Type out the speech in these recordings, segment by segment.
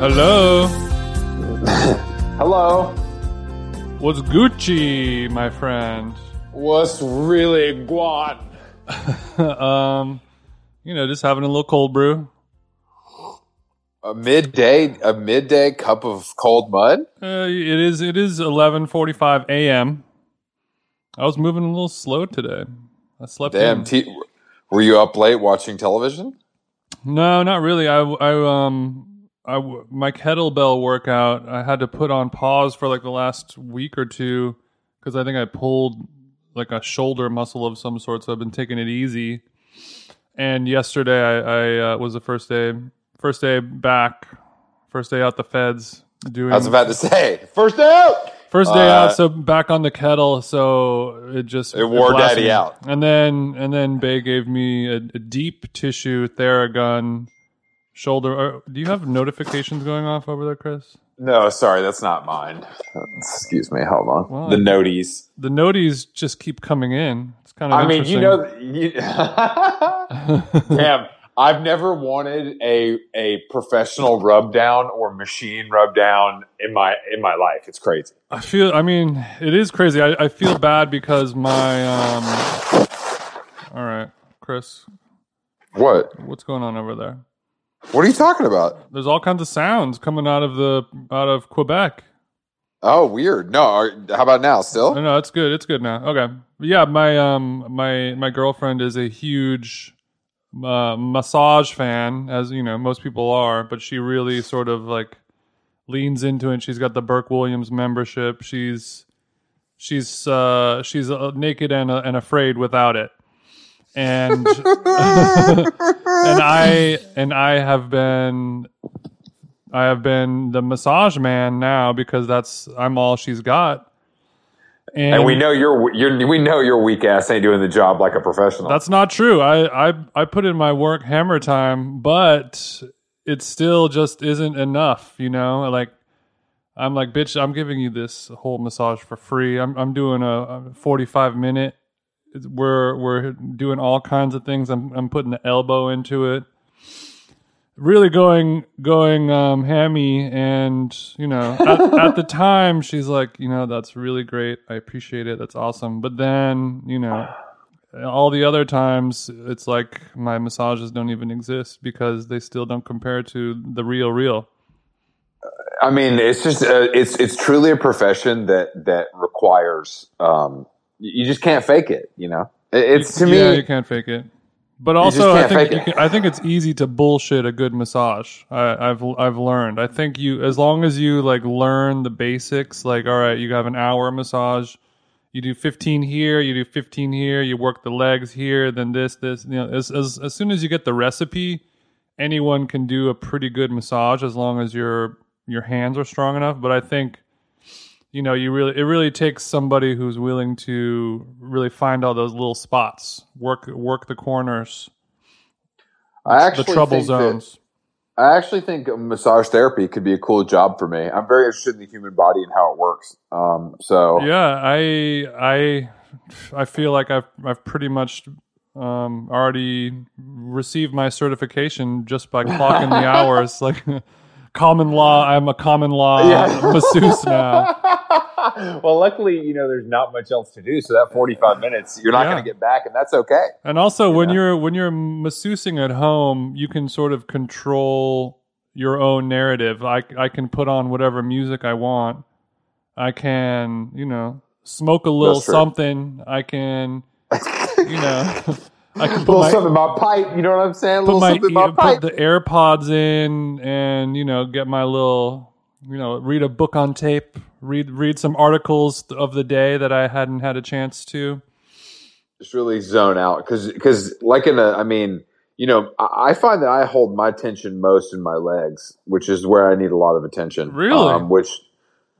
Hello. Hello. What's Gucci, my friend? What's really guan? um, you know, just having a little cold brew. A midday, a midday cup of cold mud. Uh, it is. It is eleven forty-five a.m. I was moving a little slow today. I slept. Damn. in. T- were you up late watching television? No, not really. I, I um I my kettlebell workout I had to put on pause for like the last week or two because I think I pulled like a shoulder muscle of some sort. So I've been taking it easy. And yesterday I, I uh, was the first day first day back, first day out the feds doing. I was about to say first day out. First day Uh, out, so back on the kettle, so it just It wore blasted daddy me. out. And then and then Bay gave me a, a deep tissue Theragun shoulder. Or, do you have notifications going off over there, Chris? No, sorry, that's not mine. Excuse me. Hold on. Well, the noties. The noties just keep coming in. It's kind of. I mean, you know, you, damn. I've never wanted a a professional rub down or machine rub down in my in my life. It's crazy. I feel. I mean, it is crazy. I, I feel bad because my. um All right, Chris, What? what's going on over there? What are you talking about? There's all kinds of sounds coming out of the out of Quebec. Oh, weird. No, are, how about now? Still? no, it's good. It's good now. Okay. Yeah, my um my my girlfriend is a huge uh, massage fan, as you know, most people are, but she really sort of like leans into it. She's got the Burke Williams membership. She's she's uh she's uh, naked and uh, and afraid without it. And and I and I have been I have been the massage man now because that's I'm all she's got. And, And we know you're, you're we know your weak ass ain't doing the job like a professional. that's not true. I, I I put in my work hammer time, but it still just isn't enough, you know? Like I'm like, bitch, I'm giving you this whole massage for free. I'm I'm doing a, a 45 minute. It's- We're we're doing all kinds of things. I'm I'm putting the elbow into it. Really going going um, hammy, and you know, at, at the time, she's like, you know, that's really great. I appreciate it. That's awesome. But then, you know, all the other times, it's like my massages don't even exist because they still don't compare to the real real. I mean, it's just uh, it's it's truly a profession that that requires um, you just can't fake it. You know, it's to yeah, me. you can't fake it. But also, I think you can, I think it's easy to bullshit a good massage. I, I've I've learned. I think you, as long as you like learn the basics, like all right, you have an hour massage. You do 15 here, you do 15 here, you work the legs here, then this, this. You know, as as as soon as you get the recipe, anyone can do a pretty good massage as long as your your hands are strong enough. But I think you know you really it really takes somebody who's willing to really find all those little spots work work the corners I the actually trouble think that- I actually think massage therapy could be a cool job for me. I'm very interested in the human body and how it works. Um, so yeah i i i feel like i've i've pretty much um already received my certification just by clocking the hours like common law i'm a common law Yeah. masseuse now well, luckily, you know, there's not much else to do. So that 45 minutes, you're not Yeah. going to get back, and that's okay. And also, when Yeah. you're when you're masseusing at home, you can sort of control your own narrative. I I can put on whatever music I want. I can, you know, smoke a little something. I can, you know, I can A put little my something in my pipe. You know what I'm saying? A put my in my ear- pipe. put the AirPods in, and you know, get my little, you know, read a book on tape. Read read some articles of the day that I hadn't had a chance to. just really zone out because because like in a i mean you know I, I find that i hold my tension most in my legs which is where i need a lot of attention Really? um, which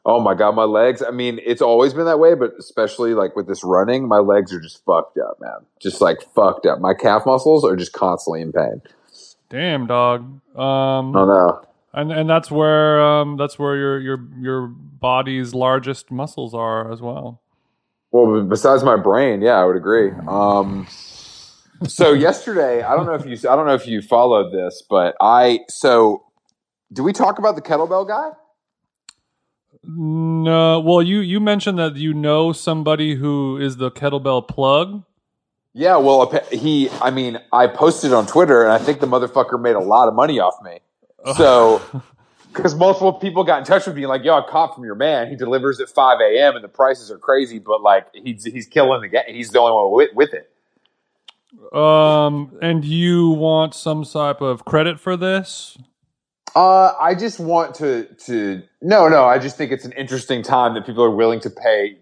oh my god my legs i mean it's always been that way but especially like with this running my legs are just fucked up man just like fucked up my calf muscles are just constantly in pain Damn, dog. Um, oh no and and that's where um that's where your your your body's largest muscles are as well. Well, besides my brain, yeah, I would agree. Um, so yesterday, I don't know if you, I don't know if you followed this, but I, so Do we talk about the kettlebell guy? No, well, you you mentioned that you know somebody who is the kettlebell plug. Yeah, well, he. I mean, I posted on Twitter, and I think the motherfucker made a lot of money off me. So, because multiple people got in touch with me, like, "Yo, I caught from your man. He delivers at five a.m. and the prices are crazy, but like, he's he's killing the game. He's the only one with, with it." Um, and you want some type of credit for this? Uh, I just want to to no, no. I just think it's an interesting time that people are willing to pay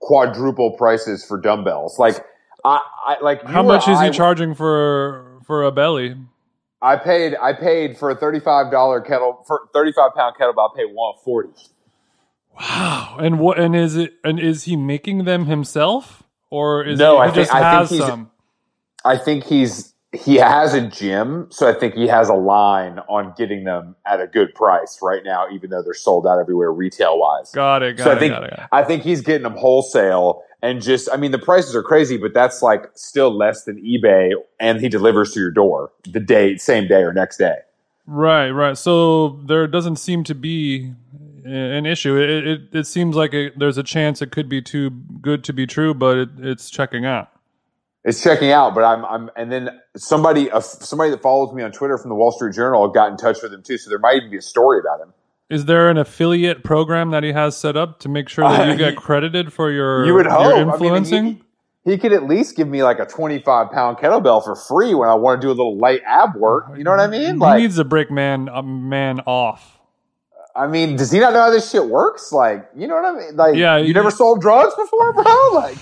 quadruple prices for dumbbells. Like, I, I like How much is he charging for for a belly? I paid I paid for a thirty five dollar kettle for thirty five pound kettlebell. I paid one forty. Wow. And what? And is it? And is he making them himself, or is No, he, I he think- just I think has some? I think he's he has a gym, so I think he has a line on getting them at a good price right now, even though they're sold out everywhere retail wise. Got it. Got so it. I think got it, got it. I think he's getting them wholesale and just I mean the prices are crazy, but that's like still less than eBay, and he delivers to your door the day, same day or next day. Right. Right. So there doesn't seem to be an issue. It it, it seems like there's a chance it could be too good to be true, but it, it's checking out. It's checking out, but I'm I'm and then somebody uh, somebody that follows me on Twitter from the Wall Street Journal got in touch with him too, so there might even be a story about him. Is there an affiliate program that he has set up to make sure that you Uh, get credited for your You would hope. your I mean, influencing? he, he could at least give me like a 25 pound kettlebell for free when I want to do a little light ab work. You know what I mean? he Like, needs to break man a man off. I mean, does he not know how this shit works? Like, you know what I mean? Like, Yeah, you he- never sold drugs before, bro? Like,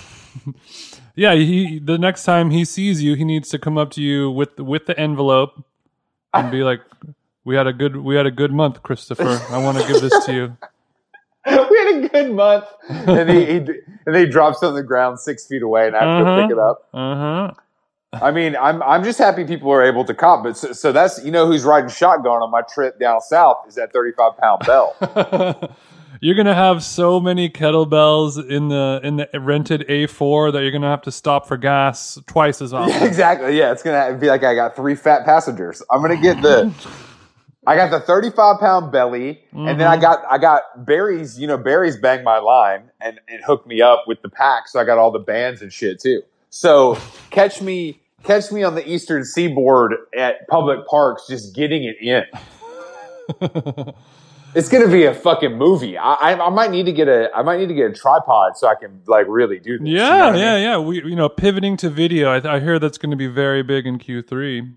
Yeah, he the next time he sees you, he needs to come up to you with with the envelope and be like, "We had a good we had a good month, Christopher. I want to give this to you." we had a good month. And he, he and he drops it on the ground six feet away, and I have to Uh-huh. pick it up. Uh huh. I mean, I'm I'm just happy people are able to cop. But so, so that's you know who's riding shotgun on my trip down south is that 35 pound bell. you're gonna have so many kettlebells in the in the rented A4 that you're gonna have to stop for gas twice as often. Yeah, exactly. Yeah, it's gonna be like I got three fat passengers. I'm gonna get the. I got the 35 pound belly, and then I Mm-hmm. got I got Barry's. You know, Barry's banged my line and and hooked me up with the pack, so I got all the bands and shit too. So catch me, catch me on the eastern seaboard at public parks, just getting it in. It's gonna be a fucking movie. I, I I might need to get a I might need to get a tripod so I can like really do this. you know Yeah, I yeah, mean? yeah. We, you know, pivoting to video. I, I hear that's going to be very big in Q3.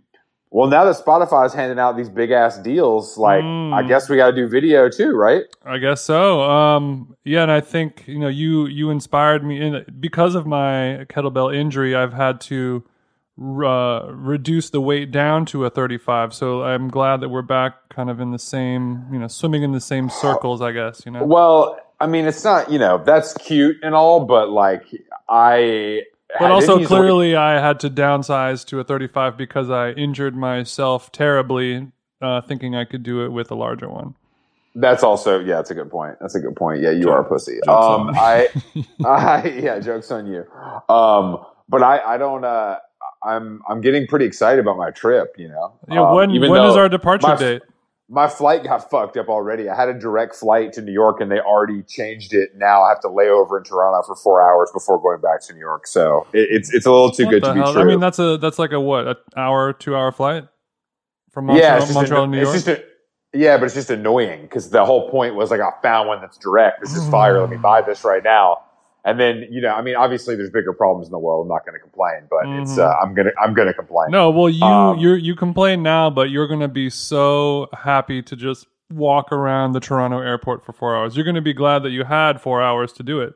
Well, now that Spotify's handing out these big ass deals, like Mm. I guess we got to do video too, right? I guess so. Um, yeah, and I think you know you you inspired me in because of my kettlebell injury. I've had to uh, reduce the weight down to a 35. So I'm glad that we're back, kind of in the same, you know, swimming in the same circles. I guess you know. Well, I mean, it's not you know that's cute and all, but like I. But also clearly, I had to downsize to a 35 because I injured myself terribly, uh, thinking I could do it with a larger one. That's also yeah, that's a good point. That's a good point. Yeah, you are a pussy. Um. I, I yeah, jokes on you. Um, but I, I don't. Uh, I'm, I'm getting pretty excited about my trip. You know. Yeah, Um, when when is though our departure my- date? My flight got fucked up already. I had a direct flight to New York, and they already changed it. Now I have to lay over in Toronto for four hours before going back to New York. So it, it's it's a little too What good to be true. I mean, that's a that's like a what, an hour, two hour flight from Montreal, yeah, Montreal a, to New York. a, yeah, but it's just annoying because the whole point was like I found one that's direct. This is fire. Let me buy this right now. And then you know, I mean, obviously there's bigger problems in the world. I'm not going to complain, but it's uh, I'm gonna I'm gonna complain. no, well, you Um, you you complain now, but you're gonna be so happy to just walk around the Toronto airport for four hours. You're gonna be glad that you had four hours to do it.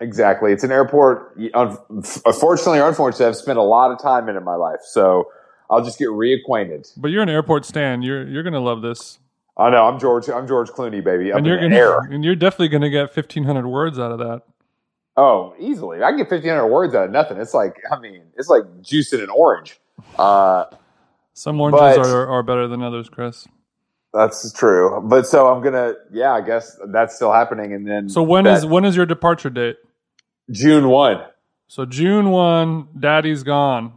Exactly. It's an airport. Unfortunately or unfortunately, I've spent a lot of time in it in my life, so I'll just get reacquainted. But you're an airport stan. You're you're gonna love this, I know. I'm George. I'm George Clooney, baby. I'm and you're gonna air. and you're definitely gonna get 1,500 words out of that. Oh, easily. I can get 1,500 words out of nothing. It's like I mean, it's like juicing an orange. Uh, Some oranges But- are are better than others, Chris. That's true. But so I'm gonna, yeah, I guess that's still happening. And then So when that- is when is your departure date? June one? So June one, Daddy's gone.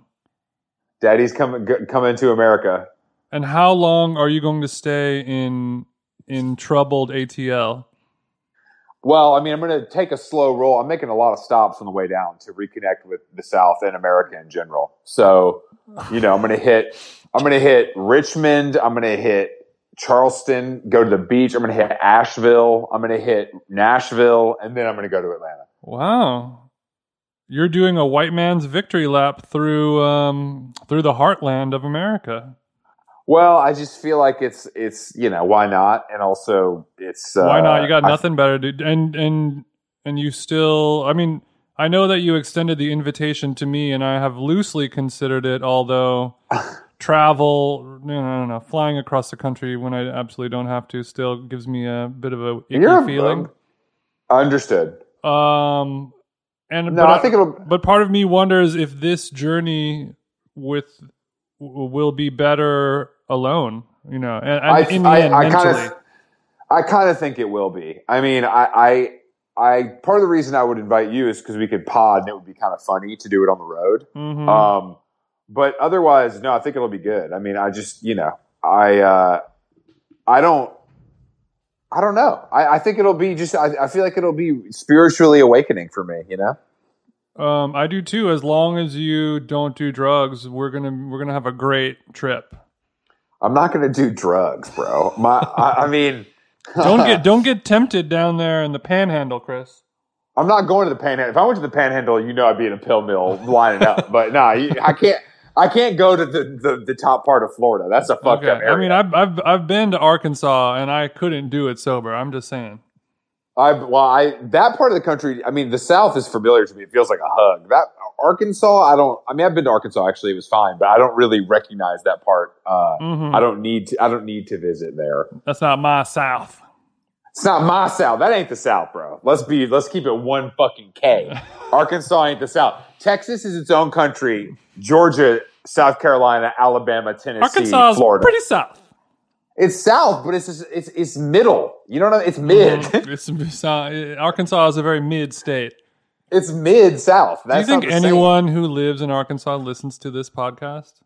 Daddy's coming coming to America. And how long are you going to stay in in troubled ATL? Well, I mean, I'm going to take a slow roll. I'm making a lot of stops on the way down to reconnect with the South and America in general. So, you know, I'm going to hit, I'm going to hit Richmond. I'm going to hit Charleston, go to the beach. I'm going to hit Asheville. I'm going to hit Nashville, and then I'm going to go to Atlanta. Wow. You're doing a white man's victory lap through um, through the heartland of America. Well, I just feel like it's it's you know why not, and also it's uh, Why not? You got I- nothing better to. And and and you still I mean, I know that you extended the invitation to me and I have loosely considered it, although travel no no no, flying across the country when I absolutely don't have to still gives me a bit of a icky You're- feeling. Understood. Um and No, but I think it'll. but part of me wonders if this journey with will be better alone. You know, and, and I, in the I, I kind of, I kind of think it will be. I mean, I, I, I part of the reason I would invite you is because we could pod and it would be kind of funny to do it on the road. Mhm. Um, but otherwise, no, I think it'll be good. I mean, I just, you know, I, uh, I don't, I don't know. I, I think it'll be just. I, I feel like it'll be spiritually awakening for me. You know. Um, I do too. As long as you don't do drugs, we're gonna we're gonna have a great trip. I'm not going to do drugs, bro. My, I, I mean, Don't get don't get tempted down there in the Panhandle, Chris. I'm not going to the Panhandle. If I went to the Panhandle, you know I'd be in a pill mill lining up. But no, you, I can't. I can't go to the, the, the top part of Florida. That's a fucked Okay. up area. I mean, I've I've I've been to Arkansas and I couldn't do it sober. I'm just saying. I well, I that part of the country. I mean, the South is familiar to me. It feels like a hug. That Arkansas, I don't. I mean, I've been to Arkansas. Actually, it was fine, but I don't really recognize that part. Uh, Mhm. I don't need to. I don't need to visit there. That's not my South. It's not my South. That ain't the South, bro. Let's be. Let's keep it one fucking K. Arkansas ain't the South. Texas is its own country. Georgia, South Carolina, Alabama, Tennessee, Arkansas is Florida. pretty South. it's South, but it's just, it's it's middle. You know what I mean? It's mid. Mhm. It's, it's, uh, Arkansas is a very mid state. It's mid South. Do you think the same. anyone who lives in Arkansas listens to this podcast?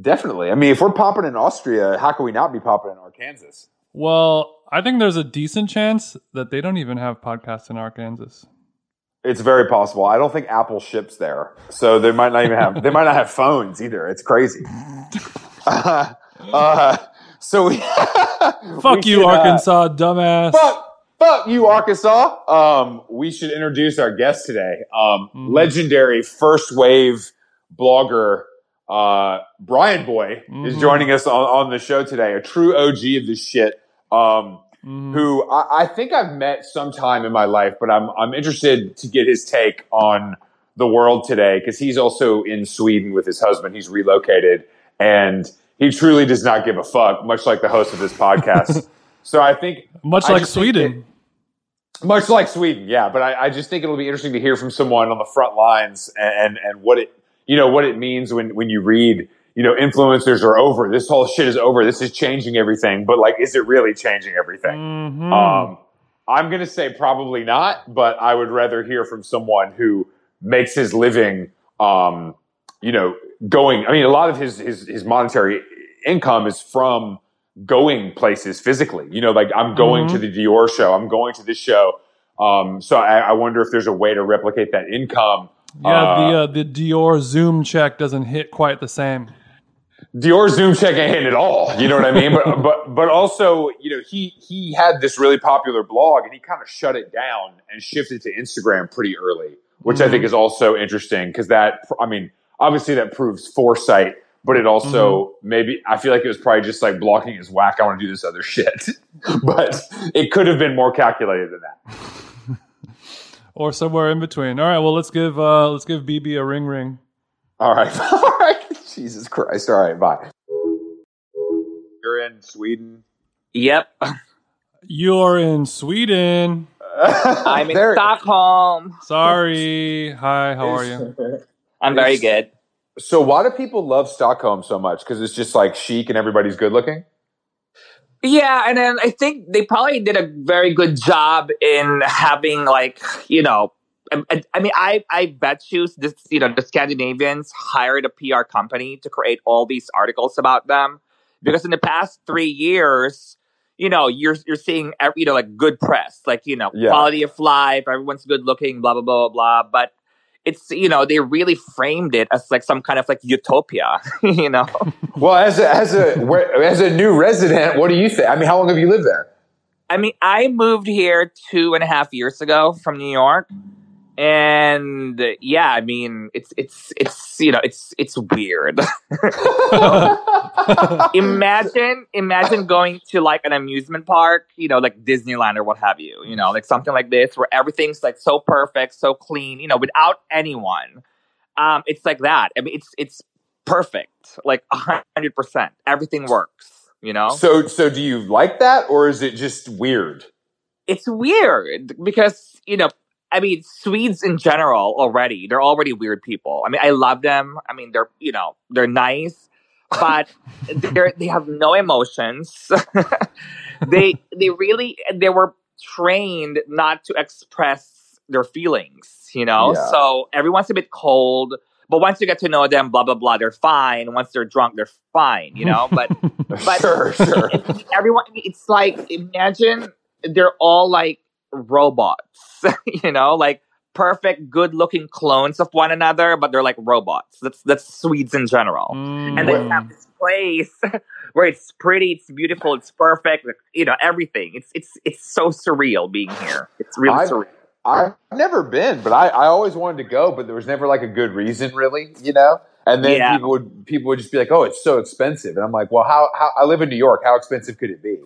Definitely. I mean, if we're popping in Austria, how can we not be popping in Arkansas? Well, I think there's a decent chance that they don't even have podcasts in Arkansas. It's very possible. I don't think Apple ships there, so they might not even have. they might not have phones either. It's crazy. Uh, uh, so we. Fuck we you, should, uh, Arkansas, dumbass. fuck, fuck you, Arkansas. Um, we should introduce our guest today. Um, Mhm. legendary first wave blogger. Uh, Bryanboy is Mhm. joining us on, on the show today. A true OG of this shit. Um, Mhm. who I, I think I've met sometime in my life, but I'm I'm interested to get his take on the world today because he's also in Sweden with his husband. He's relocated and he truly does not give a fuck, much like the host of this podcast. so I think Much I like Sweden. Much like Sweden, yeah. But I, I just think it'll be interesting to hear from someone on the front lines and, and, and what it you know what it means when when you read you know influencers are over. This whole shit is over. This is changing everything. But like, is it really changing everything? Mhm. Um, I'm going to say probably not, but I would rather hear from someone who makes his living, um, you know, going. I mean, a lot of his his his monetary income is from going places physically. You know, like I'm going Mhm. to the Dior show, I'm going to this show. Um, so I, I wonder if there's a way to replicate that income. yeah, the uh, uh, the Dior Zoom check doesn't hit quite the same. Dior Zoom check ain't hitting at all. You know what I mean? but but but also, you know, he he had this really popular blog and he kind of shut it down and shifted to Instagram pretty early, which I think is also interesting because that I mean, obviously that proves foresight, but it also maybe I feel like it was probably just like blocking his whack. I want to do this other shit, but it could have been more calculated than that. Or somewhere in between. All right, well let's give uh let's give BB a ring ring. All right, all right, Jesus Christ! All right, bye. You're in Sweden. Yep. You're in Sweden. I'm in There- Stockholm. Sorry. Hi, how are you? I'm very good. So why do people love Stockholm so much? Because it's just like chic and everybody's good looking. Yeah, and then I think they probably did a very good job in having like, you know, um, I, I mean, I I bet you this, you know, the Scandinavians hired a PR company to create all these articles about them because in the past three years, you know, you're you're seeing every, you know like good press, like you know, Yeah. quality of life, everyone's good looking, blah blah blah blah blah. But it's you know they really framed it as like some kind of like utopia, you know. Well, as a, as a as a new resident, what do you think? I mean, how long have you lived there? I mean, I moved here two and a half years ago from New York, and yeah, I mean, it's it's it's you know, it's it's weird. imagine imagine going to like an amusement park, you know, like Disneyland or what have you, you know, like something like this where everything's like so perfect, so clean, you know, without anyone. Um, it's like that. I mean, it's it's perfect, like a hundred percent. Everything works, you know. So, so do you like that, or is it just weird? it's weird because you know i mean swedes in general already they're already weird people. I mean i love them. I mean they're you know they're nice but they're they have no emotions. They they really they were trained not to express their feelings you know? Yeah. so everyone's a bit cold but once you get to know them blah blah blah they're fine. Once they're drunk they're fine you know? But But- sure, sure. everyone it's like imagine they're all like robots you know like perfect good looking clones of one another but they're like robots that's that's swedes in general and they Mm. have this place where it's pretty it's beautiful it's perfect you know everything it's it's it's so surreal being here it's really I've- surreal I've never been, but I, I always wanted to go, but there was never like a good reason, really, you know. And then Yeah. people would people would just be like, "Oh, it's so expensive," and I'm like, "Well, how, how I live in New York. How expensive could it be?"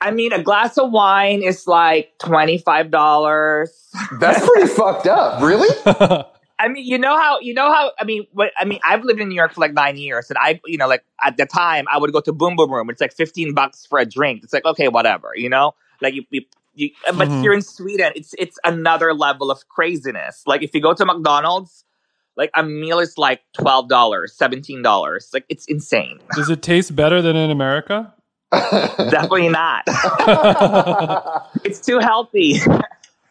I mean a glass of wine is like $25 That's pretty fucked up, really. I mean, you know how you know how I mean. What I mean, I've lived in New York for like nine years, and I, you know, like at the time, I would go to Boom Boom Room. It's like fifteen bucks for a drink. It's like okay, whatever, you know. Like you, you, you but Mhm. here in Sweden, it's it's another level of craziness. Like if you go to McDonald's, like a meal is like twelve dollars, seventeen dollars. Like it's insane. Does it taste better than in America? Definitely not. it's too healthy.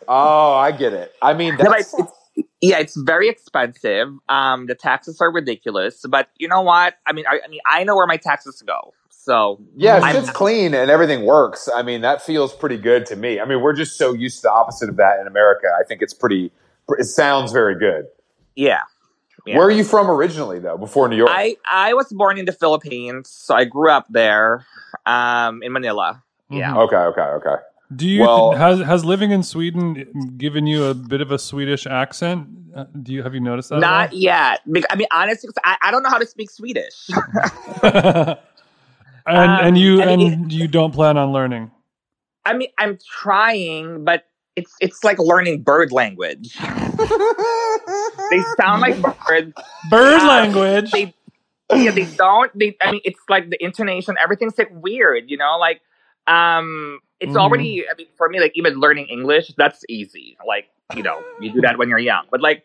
oh, I get it. I mean, Yeah, but it's, it's- yeah, it's very expensive. Um, the taxes are ridiculous. But you know what? I mean, I, I mean, I know where my taxes go. So yeah, if I'm- clean and everything works. I mean, that feels pretty good to me. I mean, we're just so used to the opposite of that in America. I think it's pretty. It sounds very good. yeah, Yeah. Where are you from originally, though? Before New York? I I was born in the Philippines, so I grew up there, um, in Manila. Yeah. Mhm. okay, okay, okay. Do you Well- has has living in Sweden given you a bit of a Swedish accent? Uh, Do you have you noticed that? Not yet. I mean, honestly, I, I don't know how to speak Swedish. all? and and Um, you and and you don't plan on learning. I mean, I'm trying, but it's it's like learning bird language. they sound like birds. Bird Uh, language. they yeah they don't they i mean it's like the intonation everything's like weird you know like um it's Mhm. already i mean for me like even learning english that's easy like you know you do that when you're young but like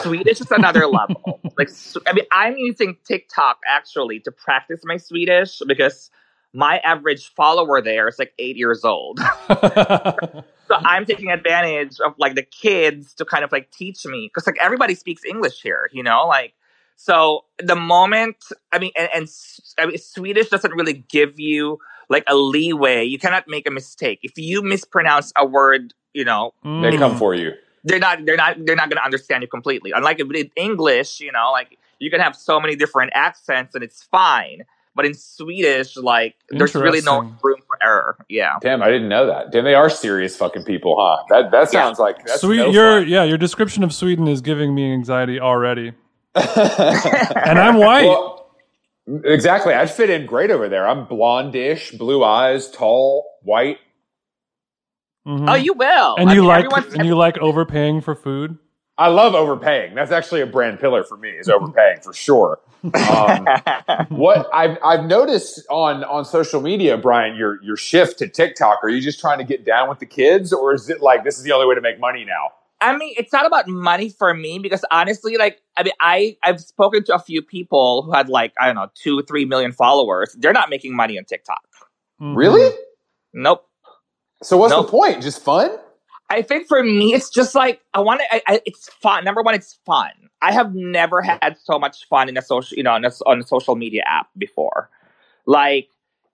swedish is another level like I mean i'm using tiktok actually to practice my swedish because my average follower there is like eight years old so i'm taking advantage of like the kids to kind of like teach me because like everybody speaks english here you know like so the moment i mean and, and S- I mean, swedish doesn't really give you like a leeway you cannot make a mistake if you mispronounce a word you know They Mm. come for you. they're not they're not they're not going to understand you completely unlike in english you know like you can have so many different accents and it's fine but in swedish like there's really no room for error yeah Damn, I didn't know that. Damn, they are serious fucking people, huh? That that Yeah. sounds like that's Swe- no your yeah, your description of Sweden is giving me anxiety already. And I'm white. Well, exactly. I'd fit in great over there. I'm blondish, blue eyes, tall, white. Mhm. oh you will and I you mean, like everyone's- and you like overpaying for food. I love overpaying. That's actually a brand pillar for me. Is overpaying for sure. Um, what I've I've noticed on on social media, Bryan, your your shift to TikTok. Are you just trying to get down with the kids, or is it like this is the only way to make money now? I mean, it's not about money for me because honestly, like, I mean, I I've spoken to a few people who had like I don't know two, three million followers. They're not making money on TikTok. Mhm. Really? Nope. So what's Nope. the point? Just fun? I think for me, it's just like I want to. I, I, it's fun. Number one, it's fun. I have never had so much fun in a social, you know, on a, on a social media app before. Like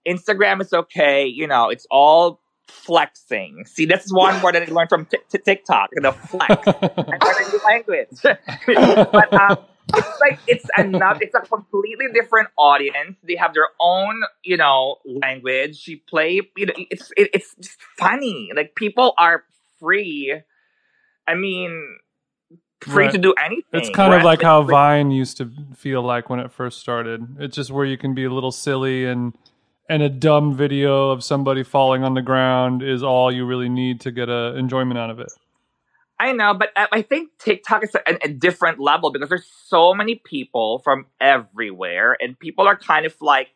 Instagram is okay. You know, it's all flexing. See, this is one word that I learned from t- t- TikTok. The flex. I learned a new language. but um, it's like it's another. It's a completely different audience. They have their own, you know, language. She play. You know, it's it, it's just funny. Like people are free. I mean, free Right. to do anything. It's kind of like how with- Vine used to feel like when it first started. It's just where you can be a little silly and and a dumb video of somebody falling on the ground is all you really need to get a enjoyment out of it. I know, but I I think TikTok is a, a different level because there's so many people from everywhere, and people are kind of like,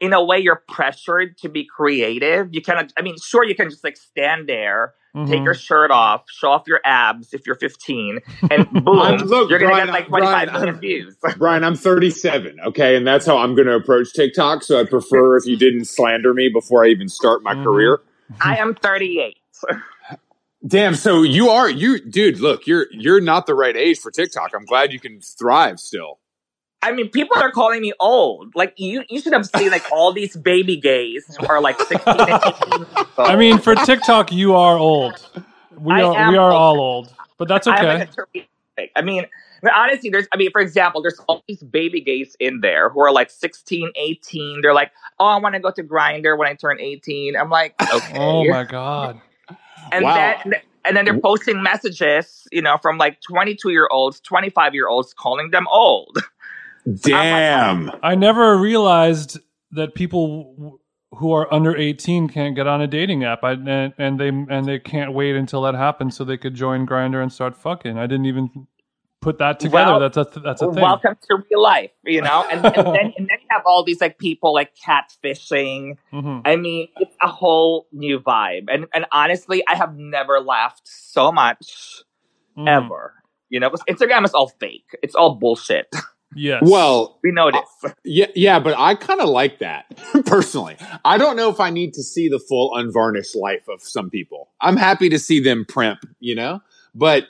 in a way, you're pressured to be creative. You cannot. I mean, sure, you can just like stand there, take Mhm. your shirt off, show off your abs if you're 15, and boom, look, you're gonna Brian, get like 25 Brian, million views. Brian, I'm 37, okay, and that's how I'm going to approach TikTok. So I'd prefer if you didn't slander me before I even start my Mhm. career. I am 38. Damn, so you are you, dude. Look, you're you're not the right age for TikTok. I'm glad you can thrive still. I mean, people are calling me old. Like you, you should have seen like all these baby gays who are like 16 and 18. I mean, for TikTok, you are old. We I are we are old. all old, but that's okay. like I mean, honestly, there's, I mean, for example, there's all these baby gays in there who are like 16, 18. They're like, oh, I want to go to Grindr when I turn 18. I'm like, oh okay. Oh my god. and Wow. then, and then they're posting messages, you know, from like 22 year olds, 25 year olds calling them old. Damn. I never realized that people who are under 18 can't get on a dating app. I, and, and they and they can't wait until that happens so they could join Grindr and start fucking. I didn't even put that together. Well, that's a th- that's a thing. Welcome to real life, you know? And, and, then, and then you have all these like people like catfishing. Mhm. I mean, it's a whole new vibe. And, and honestly, I have never laughed so much Mhm. ever. You know, Instagram is all fake. It's all bullshit. Yes. Well, We know this. yeah, yeah, but I kind of like that personally. I don't know if I need to see the full unvarnished life of some people. I'm happy to see them primp, you know. But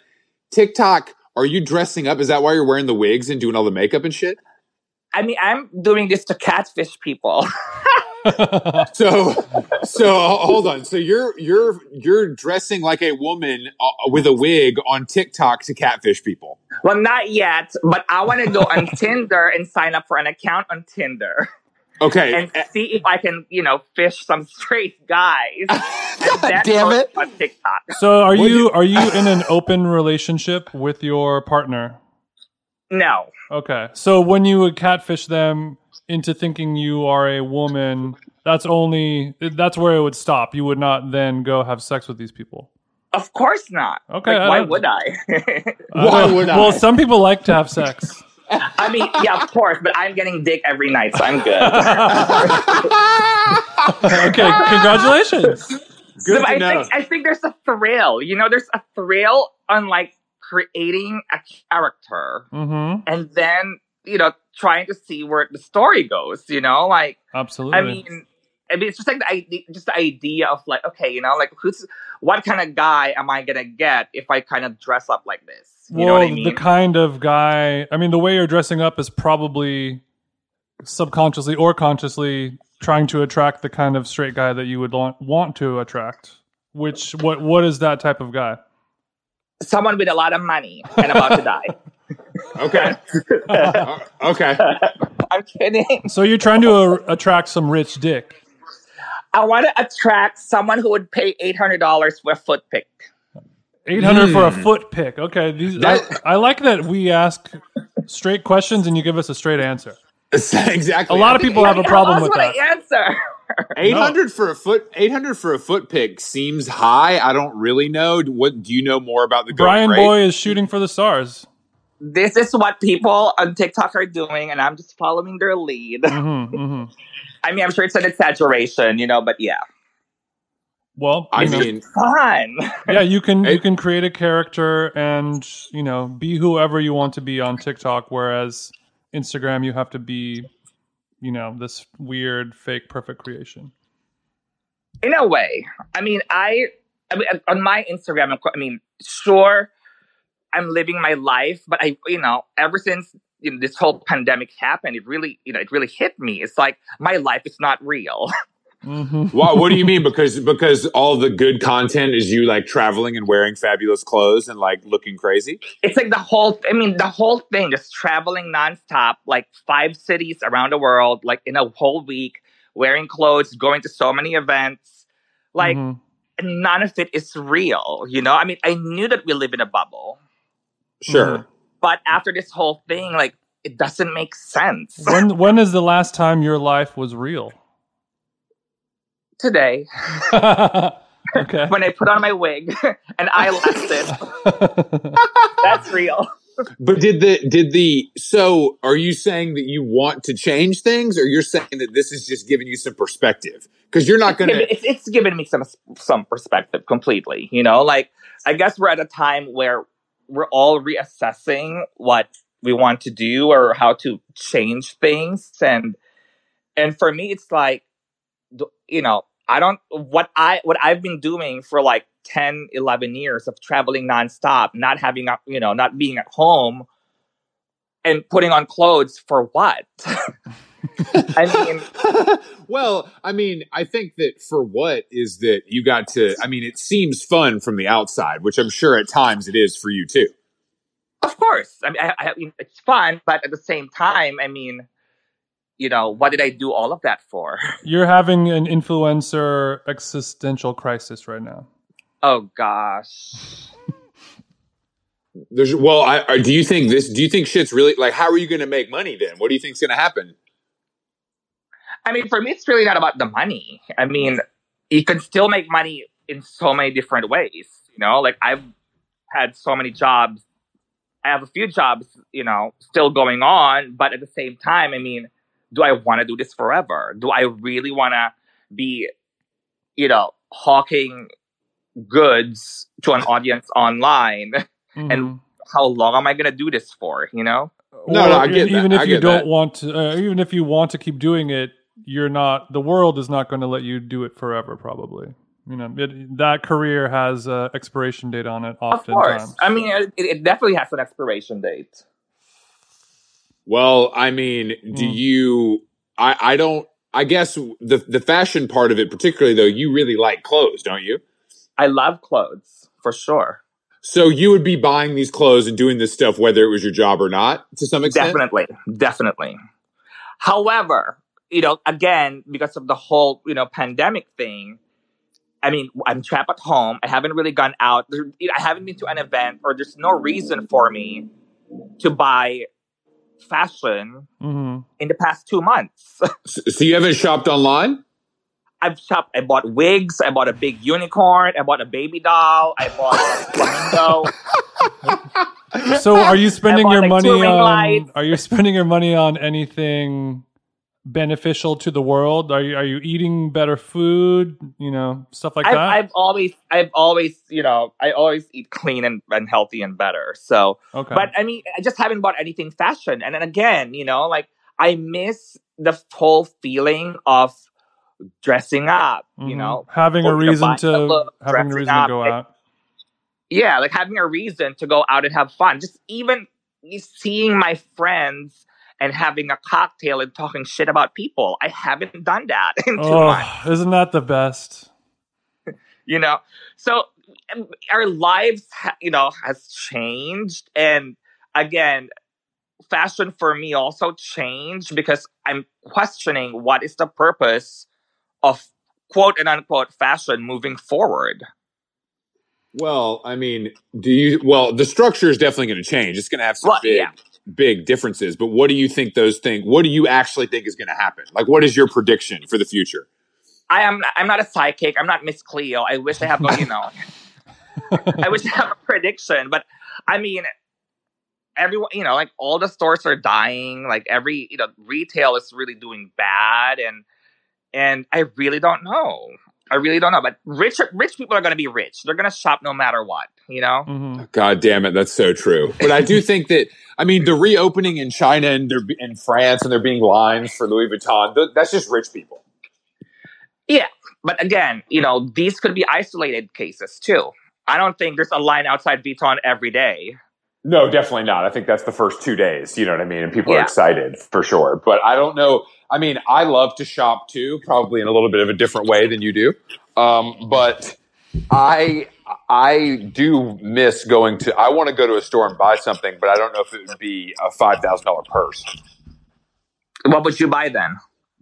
TikTok, are you dressing up? Is that why you're wearing the wigs and doing all the makeup and shit? I mean, I'm doing this to catfish people. So, so hold on. So you're you're you're dressing like a woman uh, with a wig on TikTok to catfish people. well, not yet, but I want to go on Tinder and sign up for an account on Tinder Okay. and see if I can, you know, fish some straight guys. God damn it. On TikTok. so are What you are you in an open relationship with your partner? No. Okay. So when you would catfish them into thinking you are a woman, that's only that's where it would stop. You would not then go have sex with these people. Of course not. Okay, Like, why would I? Why Uh, would I? Well, some people like to have sex. I mean, yeah, of course, but I'm getting dick every night, so I'm good. okay, congratulations. Good So to I know. think I think there's a thrill. You know, there's a thrill on like creating a character Mm-hmm. and then you know trying to see where the story goes. You know, like Absolutely. I mean, I mean, it's just like the idea, just the idea of like, okay, you know, like who's what kind of guy am I gonna get if I kind of dress up like this? You well, know what I mean? the kind of guy. I mean, the way you're dressing up is probably subconsciously or consciously trying to attract the kind of straight guy that you would want want to attract. Which what what is that type of guy? Someone with a lot of money and about to die. okay. Uh, okay. I'm kidding. So you're trying to uh, attract some rich dick. I want to attract someone who would pay eight hundred dollars for a foot pick. Eight hundred for a Hmm. foot pick. Okay, these, That- I, I like that we ask straight questions and you give us a straight answer. exactly. A lot of people have a problem with that. I answer? Eight hundred for a foot. Eight hundred for a foot pick seems high. I don't really know. What do you know more about the going Brian rate? Boy is shooting for the stars. this is what people on TikTok are doing, and I'm just following their lead. hmm hmm I mean, I'm sure it's an exaggeration, you know, but yeah, Well, I mean, fun. yeah, you can you can create a character and you know be whoever you want to be on TikTok. Whereas Instagram, you have to be, you know, this weird fake perfect creation. in a way. I mean, I, I mean, on my Instagram, I mean, sure, I'm living my life, but I, you know, ever since you know, this whole pandemic happened, it really, you know, it really hit me. It's like my life is not real. hmm Why, what do you mean? Because because all the good content is you like traveling and wearing fabulous clothes and like looking crazy. It's like the whole. I mean, the whole thing, just traveling nonstop, like five cities around the world, like in a whole week, wearing clothes, going to so many events, like. Mhm. None of it is real, you know. I mean, I knew that we live in a bubble, Sure. Mhm. but after this whole thing, like, it doesn't make sense. when when is the last time your life was real? Today, okay. when I put on my wig and I lasted, that's real. But did the did the so are you saying that you want to change things or you're saying that this is just giving you some perspective? Because you're not gonna it's, it's given me some some perspective completely. You know, like I guess we're at a time where we're all reassessing what we want to do or how to change things, and and for me, it's like, you know, I don't what I what I've been doing for like 10, 11 years of traveling nonstop, not having a- you know, not being at home, and putting on clothes for what? I mean. well, I mean, I think that for what is that you got to I mean, it seems fun from the outside, which I'm sure at times it is for you too. Of course. I mean, I, I mean, it's fun, but at the same time, I mean, you know, what did I do all of that for? You're having an influencer existential crisis right now. Oh gosh. There's well, I, I- do you think this? Do you think shit's really like? How are you going to make money then? What do you think's going to happen? I mean, for me, it's really not about the money. I mean, you can still make money in so many different ways. You know, like I've had so many jobs. I have a few jobs, you know, still going on, but at the same time, I mean, do I want to do this forever? Do I really want to be, you know, hawking goods to an audience online? Mhm. how long am I gonna do this for? You know? No, no, I get that. even if I you get don't that. want to, uh, even if you want to keep doing it, you're not. The world is not going to let you do it forever. Probably, you know, it, that career has uh, expiration date on it. Of Oftentimes, course. I mean, it, it definitely has an expiration date. Well, I mean, do Mm. you? I I don't. I guess the the fashion part of it, particularly though, you really like clothes, don't you? I love clothes for sure. So you would be buying these clothes and doing this stuff whether it was your job or not, to some extent. Definitely, definitely. However, you know, again, because of the whole you know pandemic thing, I mean, I'm trapped at home. I haven't really gone out. There, I haven't been to an event, or there's no reason for me to buy fashion Mhm. in the past two months. So so you haven't shopped online? I've shopped. I bought wigs. I bought a big unicorn. I bought a baby doll. I bought a flamingo. So, are you spending your like, money on? lights. Are you spending your money on anything beneficial to the world? Are you are you eating better food? You know, stuff like I've, that. I've always, I've always, you know, I always eat clean and, and healthy and better. So, okay, but I mean, I just haven't bought anything fashion. And then again, you know, like I miss the whole feeling of dressing up. You Mhm. know, having a you reason to look, having a reason to go out. yeah, like having a reason to go out and have fun. Just even seeing my friends and having a cocktail and talking shit about people. I haven't done that in two months. Oh, isn't that the best? you know so um, our lives ha- you know has changed and again fashion for me also changed because i'm questioning what is the purpose of quote and unquote fashion moving forward Well, I mean, do you? Well, the structure is definitely going to change. It's going to have some Well, big, yeah. Big differences. But what do you think those things? What do you actually think is going to happen? Like, what is your prediction for the future? i am i'm not a psychic i'm not miss cleo i wish i have you know i wish i have a prediction but i mean everyone you know like all the stores are dying like every you know retail is really doing bad and and i really don't know i really don't know but rich rich people are going to be rich they're going to shop no matter what you know hmm God damn it, that's so true. But I do think that I mean the reopening in China and there in France and there being lines for Louis Vuitton. th- That's just rich people. Yeah, but again you know these could be isolated cases too i don't think there's a line outside vuitton every day No, definitely not. I think that's the first two days. You know what I mean? And people are excited for sure. But I don't know. I mean, I love to shop too, probably in a little bit of a different way than you do. Um, but I I do miss going to. I want to go to a store and buy something, but I don't know if it would be a five thousand dollar purse. What would you buy then?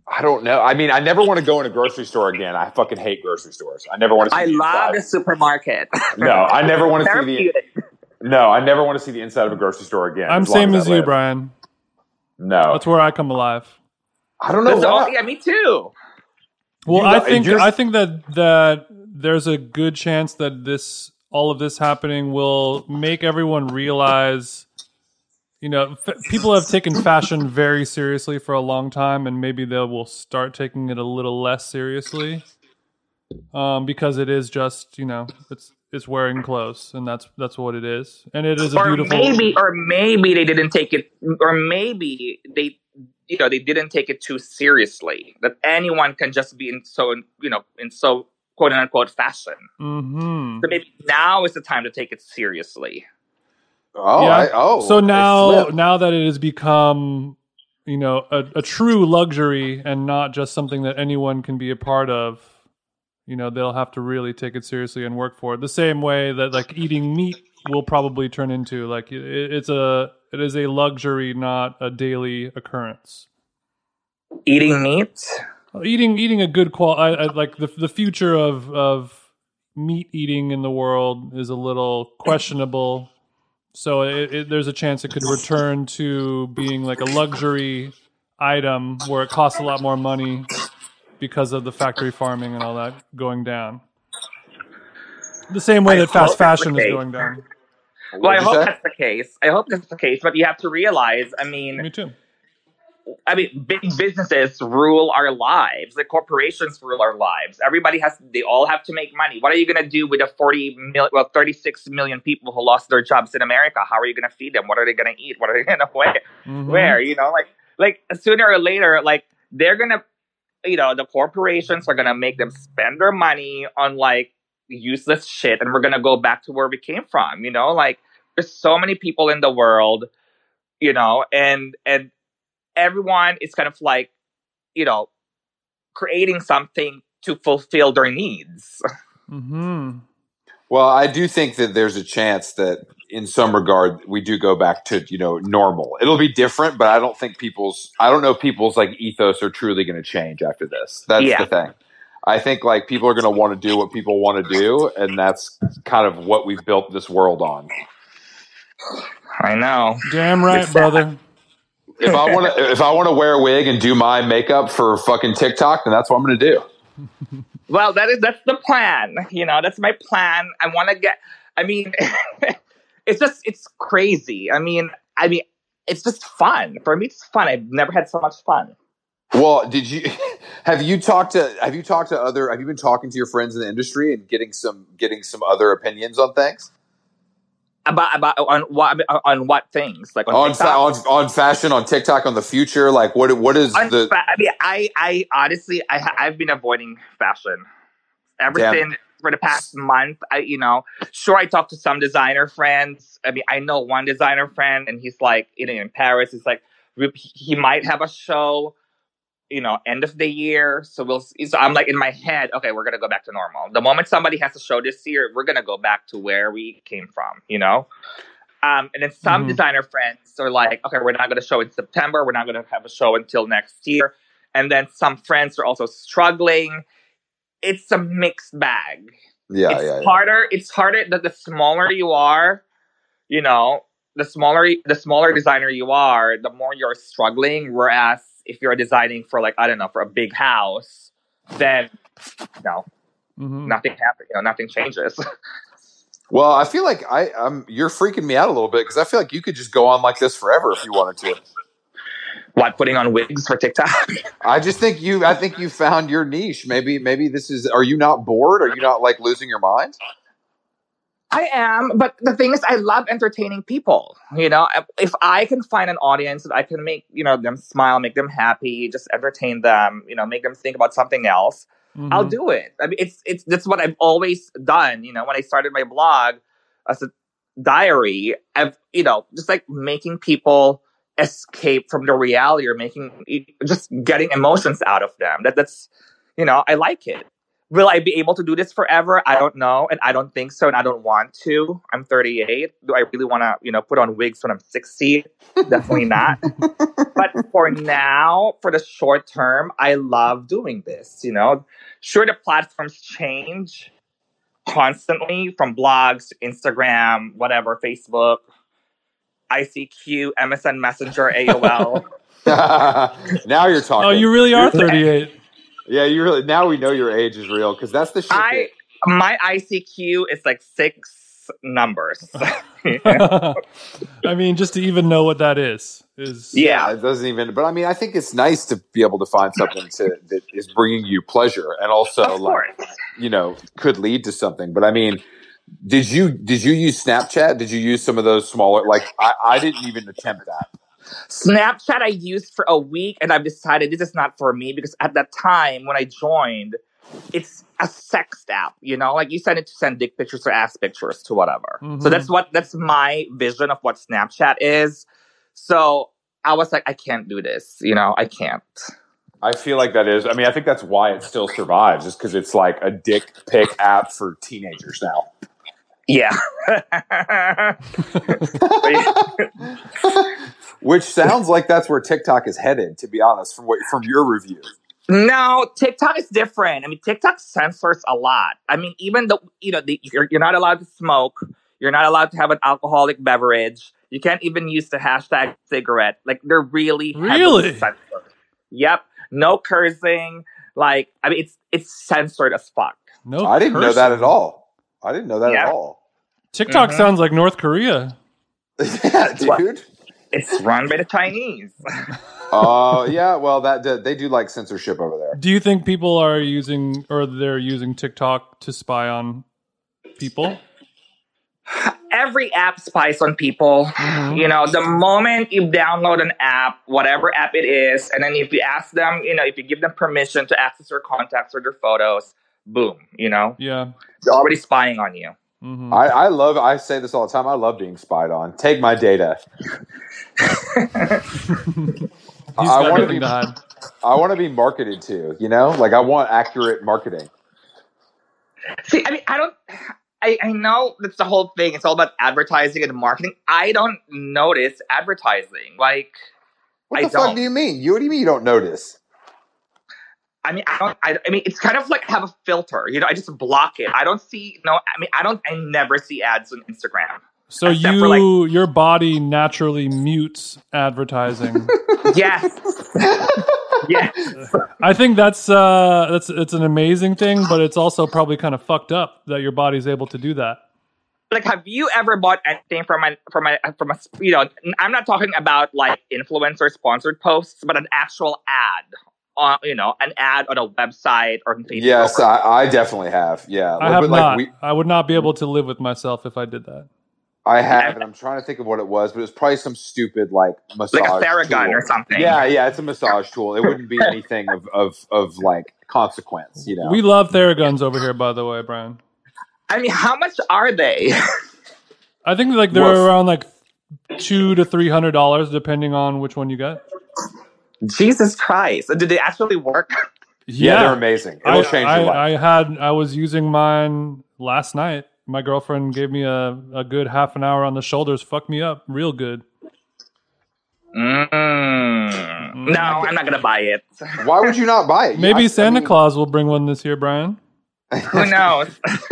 I don't know. I mean, I never want to go in a grocery store again. I fucking hate grocery stores. I never want to see I love the supermarket. No, I never want to see the. Therapeutic. No, I never want to see the inside of a grocery store again. I'm as same I as you, live. Bryan. No, That's where I come alive. I don't know. That's all- yeah, me too. Well, You I think you're- I think that that there's a good chance that this all of this happening will make everyone realize you know f- people have taken fashion very seriously for a long time and maybe they will start taking it a little less seriously um, because it is just you know it's it's wearing clothes and that's that's what it is. And it is a or beautiful maybe or maybe they didn't take it or maybe they you know they didn't take it too seriously. That anyone can just be in so you know in so quote unquote fashion. Hmm so maybe now is the time to take it seriously. Oh, Yeah. I, oh. so now now that it has become you know a, a true luxury and not just something that anyone can be a part of you know they'll have to really take it seriously and work for it. The same way that like eating meat will probably turn into like it, it's a it is a luxury not a daily occurrence. Eating meat? Eating eating a good quality like the the future of of meat eating in the world is a little questionable. So it, it, there's a chance it could return to being like a luxury item where it costs a lot more money because of the factory farming and all that going down the same way I that fast hope that's the fashion is going down well i What'd you hope say? that's the case i hope that's the case but you have to realize i mean me too I mean, big businesses rule our lives. The corporations rule our lives. Everybody has, they all have to make money. What are you going to do with the 40 million, well, 36 million people who lost their jobs in America? How are you going to feed them? What are they going to eat? What are they going to wear? Mhm. Where, you know, like, like sooner or later, like they're going to, you know, the corporations are going to make them spend their money on like useless shit. And we're going to go back to where we came from, you know, like there's so many people in the world, you know, and, and, everyone is kind of like, you know, creating something to fulfill their needs. Mhm. Well, I do think that there's a chance that in some regard we do go back to, you know, normal. It'll be different, but I don't think people's I don't know if people's like ethos are truly going to change after this. That's Yeah. the thing. I think like people are going to want to do what people want to do and that's kind of what we've built this world on. I know. damn right It's sad. brother If I want to if I want to wear a wig and do my makeup for fucking TikTok, then that's what I'm going to do. Well, that is that's the plan. You know, that's my plan. I want to get. I mean, it's just it's crazy. I mean, I mean, it's just fun for me. It's fun. I've never had so much fun. Well, did you have you talked to have you talked to other have you been talking to your friends in the industry and getting some getting some other opinions on things? About about on what on what things like on, On, fa- on on fashion on TikTok on the future like what what is On the fa- I mean, I, I honestly, I I've been avoiding fashion ever since for the past month. I, you know, sure, I talked to some designer friends. I mean, I know one designer friend, and he's like, you know, in Paris. He's like, he might have a show, you know, end of the year. So we'll. See. So I'm like in my head, okay, we're gonna go back to normal. The moment somebody has a show this year, we're gonna go back to where we came from. You know. Um, and then some Mhm. designer friends are like, okay, we're not going to show in September. We're not going to have a show until next year. And then some friends are also struggling. It's a mixed bag. yeah it's yeah, yeah. harder. It's harder that the smaller you are, you know, the smaller the smaller designer you are, the more you're struggling. Whereas if you're designing for like I don't know for a big house, then no, Mhm. nothing happens. You know, nothing changes. Well, I feel like I I'm you're freaking me out a little bit because I feel like you could just go on like this forever if you wanted to. what putting on wigs for TikTok? I just think you I think you found your niche. Maybe maybe this is are you not bored? Are you not like losing your mind? I am, but the thing is, I love entertaining people. You know, if I can find an audience that I can make, you know, them smile, make them happy, just entertain them, you know, make them think about something else, I'll Mhm. do it. I mean, it's it's that's what I've always done. You know, when I started my blog, I said, diary of you know just like making people escape from the reality or making just getting emotions out of them. That that's you know I like it. Will I be able to do this forever? I don't know, and I don't think so, and I don't want to. I'm 38. Do I really want to, you know, put on wigs when I'm 60? Definitely not. but for now, for the short term, I love doing this. You know, sure the platforms change constantly from blogs, Instagram, whatever, Facebook, ICQ, MSN Messenger, AOL. now you're talking. Oh, you really are 38. Yeah, you really. Now we know your age is real because that's the shit. I that, my ICQ is like six numbers. I mean, just to even know what that is is yeah. it doesn't even. But I mean, I think it's nice to be able to find something to that is bringing you pleasure and also Of like course. you know could lead to something. But I mean. Did you did you use Snapchat? Did you use some of those smaller like I, I didn't even attempt that. Snapchat I used for a week and I've decided this is not for me because at that time when I joined, it's a sex app, you know, like you send it to send dick pictures or ass pictures to whatever. So Mhm. that's what that's my vision of what Snapchat is. So I was like, I can't do this, you know, I can't. I feel like that is. I mean, I think that's why it still survives, is because it's like a dick pic app for teenagers now. Yeah. Which sounds like that's where TikTok is headed. To be honest, from what from your review. No, TikTok is different. I mean, TikTok censors a lot. I mean, even though you know the, you're, you're not allowed to smoke, you're not allowed to have an alcoholic beverage. You can't even use the hashtag cigarette. Like they're really Really? censored. Yep, no cursing. Like I mean, it's it's censored as fuck. no. I didn't know that at all. I didn't know that Yeah. at all. TikTok Mhm. sounds like North Korea. yeah, dude. It's run by the Chinese. Oh yeah, well that that- they do like censorship over there. Do you think people are using or they're using TikTok to spy on people? Every app spies on people. Mhm. You know, the moment you download an app, whatever app it is, and then if you ask them, you know, if you give them permission to access their contacts or their photos, boom, you know, Yeah. they're already spying on you. Mhm. I, I love. I say this all the time. I love being spied on. Take my data. I wanna be- to hide. I want to be marketed to. You know, like I want accurate marketing. See, I mean, I don't. I, I know that's the whole thing. It's all about advertising and marketing. I don't notice advertising. Like, What I fuck don't. do you mean? You what do you mean you don't notice? I mean, I don't. I, I mean, it's kind of like I have a filter. You know, I just block it. I don't see. No, I mean, I don't. I never see ads on Instagram. So you for, your body naturally mutes advertising. Yes. yes. I think that's uh that's it's an amazing thing, but it's also probably kind of fucked up that your body's able to do that. like have you ever bought anything from a from a from a you know i'm not talking about like influencer sponsored posts but an actual ad on you know an ad on a website or on facebook Yes, or- I, I definitely have. Yeah, I have but not. we, I would not be able to live with myself if I did that. I have, and I'm trying to think of what it was, but it was probably some stupid like massage, like a theragun tool. or something Yeah, yeah, it's a massage tool. It wouldn't be anything of of of like consequence, you know. We love Theraguns over here, by the way, Bryan. i mean how much are they I think like they're Woof. around like two to three hundred dollars, depending on which one you get. Jesus christ did they actually work yeah, they're amazing. It'll I, change I, your life. I had I was using mine last night. My girlfriend gave me a, a good half an hour on the shoulders, fucked me up real good. mm. no i'm not gonna buy it Why would you not buy it? Maybe I- I Santa mean- Claus will bring one this year, Bryan. who knows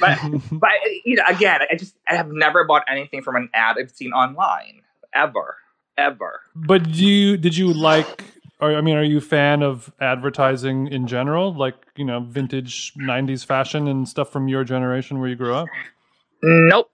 but but you know again i just i have never bought anything from an ad i've seen online ever ever But do you did you like? Or, I mean, are you a fan of advertising in general, like you know, vintage '90s fashion and stuff from your generation where you grew up? nope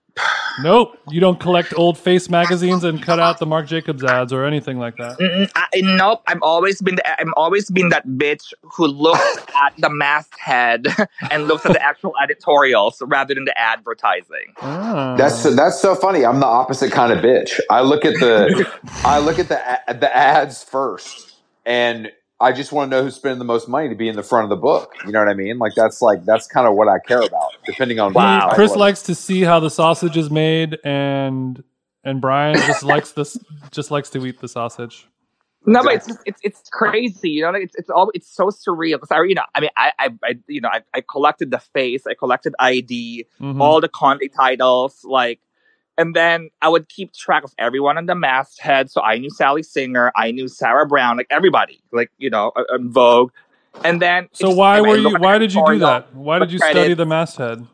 Nope, you don't collect old face magazines and cut out the Marc Jacobs ads or anything like that. I, nope. I've always been. The, I've always been that bitch who looks at the masthead and looks at the actual editorials rather than the advertising. Ah. That's that's so funny. I'm the opposite kind of bitch. I look at the I look at the the ads first, and I just want to know who's spending the most money to be in the front of the book. You know what I mean? Like that's like that's kind of what I care about, depending on Wow. Chris I- likes to see how the sausage is made, and and Brian just likes this, just likes to eat the sausage. No, but it's just, it's it's crazy, you know. Like it's it's all it's so surreal. Because I, you know, I mean, I I, I you know, I, I collected the face, I collected ID, Mhm. all the Conde titles, like, and then I would keep track of everyone on the masthead. So I knew Sally Singer, I knew Sarah Brown, like everybody, like you know, uh, on Vogue. And then So it's- why I mean, were you? Why did you do that? Why did you credits. study the masthead?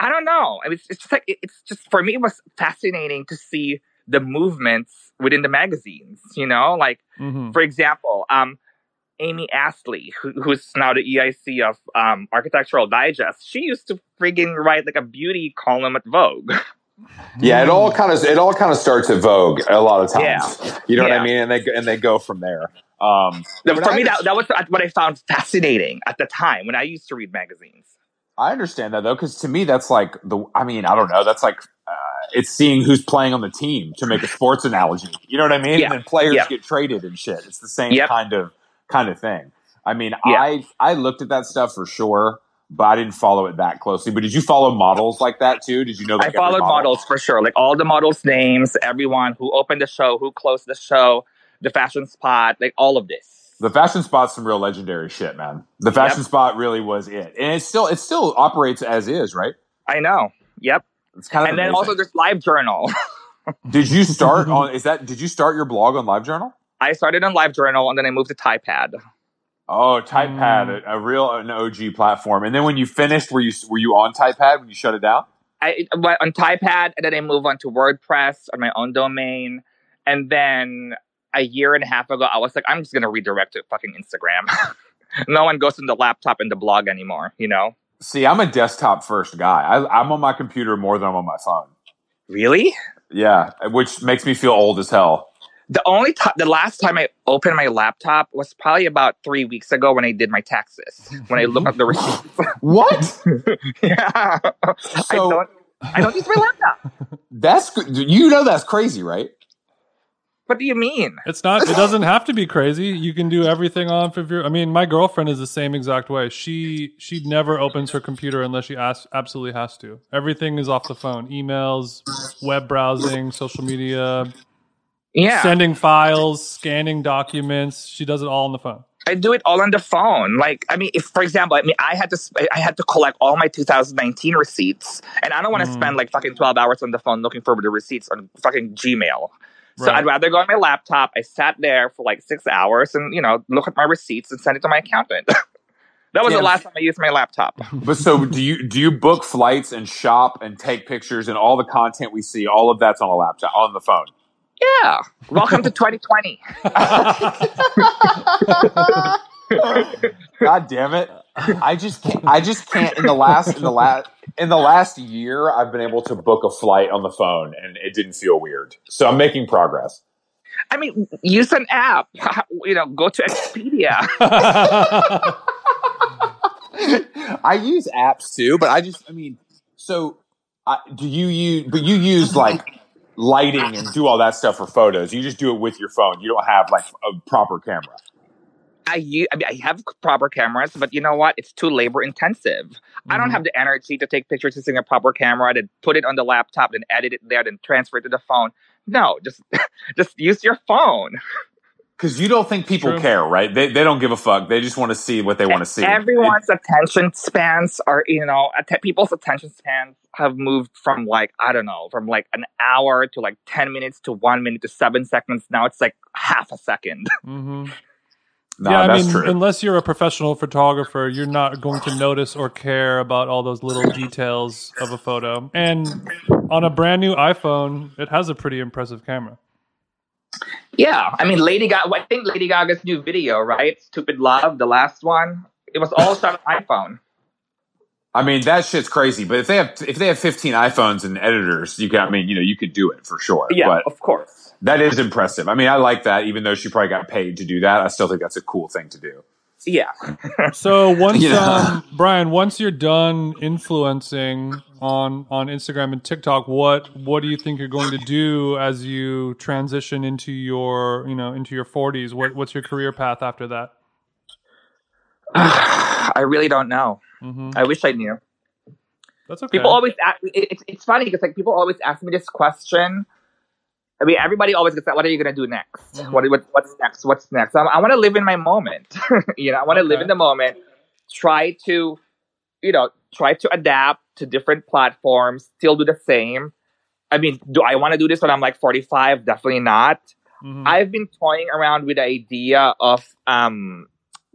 I don't know. I mean, it's, it's just like it's just for me. It was fascinating to see the movements within the magazines. You know, like hmm for example, um, Amy Astley, who, who's now the EIC of um, Architectural Digest, she used to friggin' write like a beauty column at Vogue. Yeah, it all kind of it all kind of starts at Vogue a lot of times. Yeah. You know what I mean? And they and they go from there. Um, for me, that, that was what I found fascinating at the time when I used to read magazines. I understand that though, because to me that's like the. I mean, I don't know. That's like uh, it's seeing who's playing on the team to make a sports analogy. You know what I mean? Yeah. And then players Yeah. get traded and shit. It's the same Yep. kind of kind of thing. I mean, Yeah. I I looked at that stuff for sure, but I didn't follow it that closely. But did you follow models like that too? Did you know? I Like every followed model? models for sure, like all the models' names, everyone who opened the show, who closed the show, the fashion spot, like all of this. The fashion spot's some real legendary shit, man. The fashion Yep. spot really was it, and it still it still operates as is, right? I know. Yep. It's kind of And then also there's Live Journal. did you start on? Is that did you start your blog on LiveJournal? I started on Live Journal and then I moved to TypePad. Oh, TypePad, Mm. a, a real an OG platform. And then when you finished, were you were you on TypePad when you shut it down? I went on TypePad and then I moved on to WordPress on my own domain. And then a year and a half ago, I was like, I'm just gonna redirect to fucking Instagram. no one goes in the laptop and the blog anymore, you know? See, I'm a desktop first guy. I, I'm on my computer more than I'm on my phone. Really? Yeah, which makes me feel old as hell. The only time, the last time I opened my laptop was probably about three weeks ago when I did my taxes. When I looked at the receipts. What? yeah. I So- don't. I don't use my laptop. That's. You know that's crazy, right? What do you mean? It's not. It doesn't have to be crazy. You can do everything off of your. I mean, my girlfriend is the same exact way. She she never opens her computer unless she asks, absolutely has to. Everything is off the phone. Emails, web browsing, social media, Yeah. sending files, scanning documents. She does it all on the phone. I do it all on the phone. Like, I mean, if for example, I mean, I had to, I had to collect all my 2019 receipts, and I don't want to Mm. spend like fucking 12 hours on the phone looking for the receipts on fucking Gmail. So Right. I'd rather go on my laptop. I sat there for like six hours and you know look at my receipts and send it to my accountant. that was Yeah. the last time I used my laptop. But so do you do you book flights and shop and take pictures and all the content we see, all of that's on a laptop on the phone. Yeah. Welcome to 2020. God damn it. I just can't I just can't in the last in the last in the last year I've been able to book a flight on the phone and it didn't feel weird. So I'm making progress. I mean, use an app. You know, go to Expedia. I use apps too, but I just I mean so I, do you use but you use like lighting and do all that stuff for photos. You just do it with your phone. You don't have like a proper camera. I use, I mean, I have proper cameras, but you know what? It's too labor intensive. I don't Mhm. have the energy to take pictures using a proper camera, then put it on the laptop, then edit it there, then transfer it to the phone. No, just just use your phone. Because you don't think people True. care, right? They, they don't give a fuck. They just want to see what they want to see. Everyone's attention spans are, you know, att- people's attention spans have moved from like I don't know, from like an hour to like ten minutes to one minute to seven seconds. Now it's like half a second. hmm No, yeah, I mean, true. unless you're a professional photographer, you're not going to notice or care about all those little details of a photo. And on a brand new iPhone, it has a pretty impressive camera. Yeah, I mean, Lady Gaga. I think Lady Gaga's new video, right? "Stupid Love," the last one. It was all shot on iPhone. I mean, that shit's crazy. But if they have if they have 15 iPhones and editors, you can. I mean, you know, you could do it for sure. Yeah, But of course. that is impressive. I mean, I like that. Even though she probably got paid to do that, I still think that's a cool thing to do. Yeah, So once, Yeah. um, Bryan, once you're done influencing on on Instagram and TikTok. What what do you think you're going to do as you transition into your you know into your 40s? What what's your career path after that? I really don't know. hmm I wish I knew. That's okay. People always ask, it, it's it's funny because like people always ask me this question. I mean, everybody always gets that. What are you gonna do next? Mhm. What, what what's next? What's next? I, I want to live in my moment. you know, I want to live in the moment. Try to, you know, try to adapt to different platforms. Still do the same. I mean, do I want to do this when I'm like 45? Definitely not. Mhm. I've been toying around with the idea of um,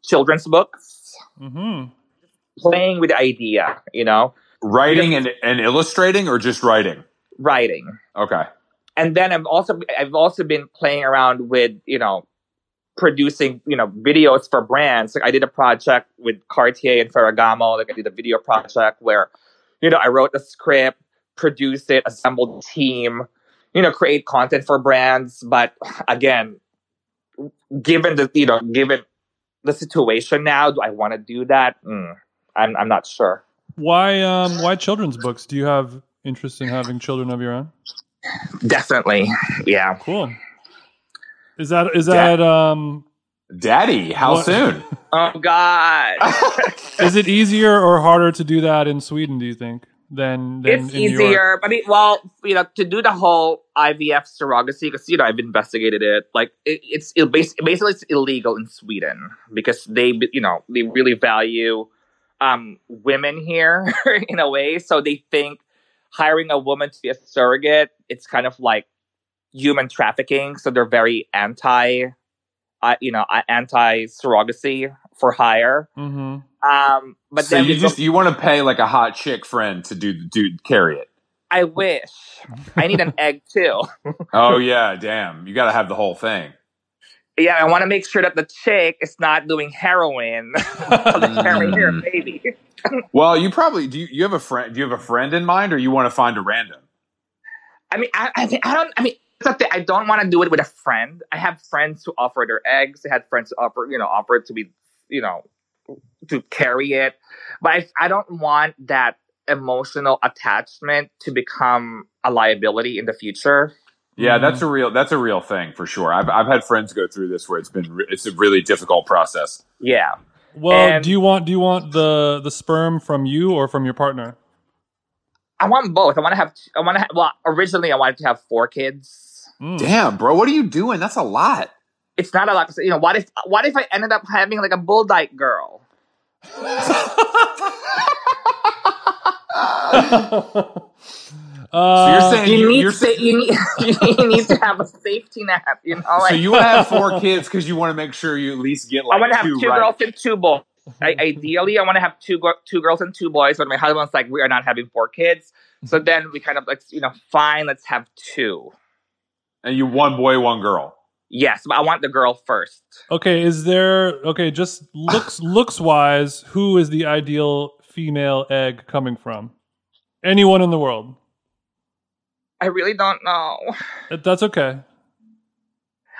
children's books, Mhm. playing with the idea. You know, Writing and, and illustrating or just writing? writing. Okay. and then I've also I've also been playing around with you know producing you know videos for brands. Like I did a project with Cartier and Ferragamo. Like I did a video project where you know I wrote the script, produced it, assembled team, you know, create content for brands. But again, given the you know given the situation now, do I want to do that? Mm, I'm I'm not sure. Why um why children's books? Do you have interest in having children of your own? Definitely, yeah. Cool. Is that is Yeah. that um Daddy, how What- soon? Oh God. is it easier or harder to do that in Sweden? Do you think than than it's in New York? easier. I mean, well, you know, to do the whole IVF surrogacy because you know I've investigated it. Like it, it's it bas- basically it's illegal in Sweden because they you know they really value um, women here in a way. So they think hiring a woman to be a surrogate it's kind of like human trafficking. So they're very anti, uh, you know, anti surrogacy for hire. hmm Um, but so then you just go- you want to pay like a hot chick friend to do do carry it. I wish I need an egg too. Oh yeah, damn. You got to have the whole thing. Yeah, I want to make sure that the chick is not doing heroin. to carry her baby. Well, you probably do. You, you have a friend? Do you have a friend in mind, or you want to find a random? I mean, I, I, I don't. I mean, it's not that I don't want to do it with a friend. I have friends who offer their eggs. I had friends who offer, you know, offer it to be, you know, to carry it. But I, I don't want that emotional attachment to become a liability in the future. Yeah, Mhm. that's a real that's a real thing for sure. I've I've had friends go through this where it's been re- it's a really difficult process. Yeah. Well, And- do you want do you want the the sperm from you or from your partner? I want both. I want to have. I want to. Have, well, originally I wanted to have four kids. Mm. Damn, bro, what are you doing? That's a lot. It's not a lot. You know, what if? What if I ended up having like a bull dyke girl? Uh, So you're saying You you, need, you're sa- you need you need to have a safety net. You know, like so you want to have four kids because you want to make sure you at least get like I want to have two two right. girls and two boys. I, ideally, I want to have two go- two girls and two boys. But my husband's like, we are not having four kids. So then we kind of like, you know, fine, let's have two. And you one boy, one girl. Yes, but I want the girl first. okay, is there okay? Just looks looks wise, who is the ideal female egg coming from? Anyone in the world. I really don't know. That- That's okay.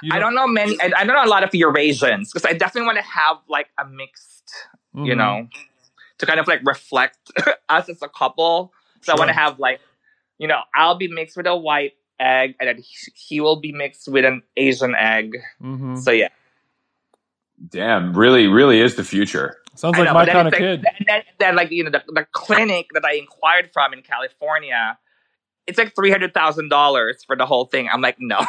You I don't know many. I, I don't know a lot of Eurasians because I definitely want to have like a mixed, you Mhm. know, to kind of like reflect us as a couple. So I want to have like, you know, I'll be mixed with a white egg, and then he, he will be mixed with an Asian egg. Mhm. So yeah, Damn, really, really is the future. Sounds like know, my but then kind of it's kid. like- And then, then like you know, the, the clinic that I inquired from in California, it's like three hundred thousand dollars for the whole thing. I'm like, no.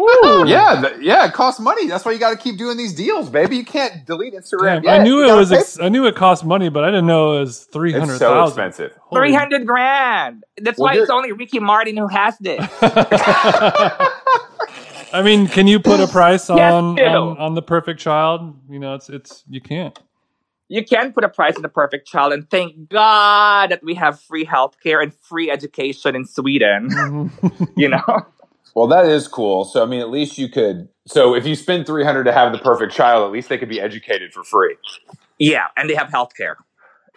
Oh, yeah, th- yeah, it costs money. That's why you got to keep doing these deals, baby. You can't delete Instagram. Damn, yet. I knew You it was. Ex- I knew it cost money, but I didn't know it was three hundred It's so thousand. expensive. Three hundred grand. That's Well, why it's only Ricky Martin who has this. I mean, can you put a price on, do. on on the perfect child? You know, it's it's you can't. You can put a price on the perfect child, and thank God that we have free healthcare and free education in Sweden. You know, Well, that is cool. So, I mean, at least you could. So, if you spend three hundred to have the perfect child, at least they could be educated for free. yeah, and they have healthcare,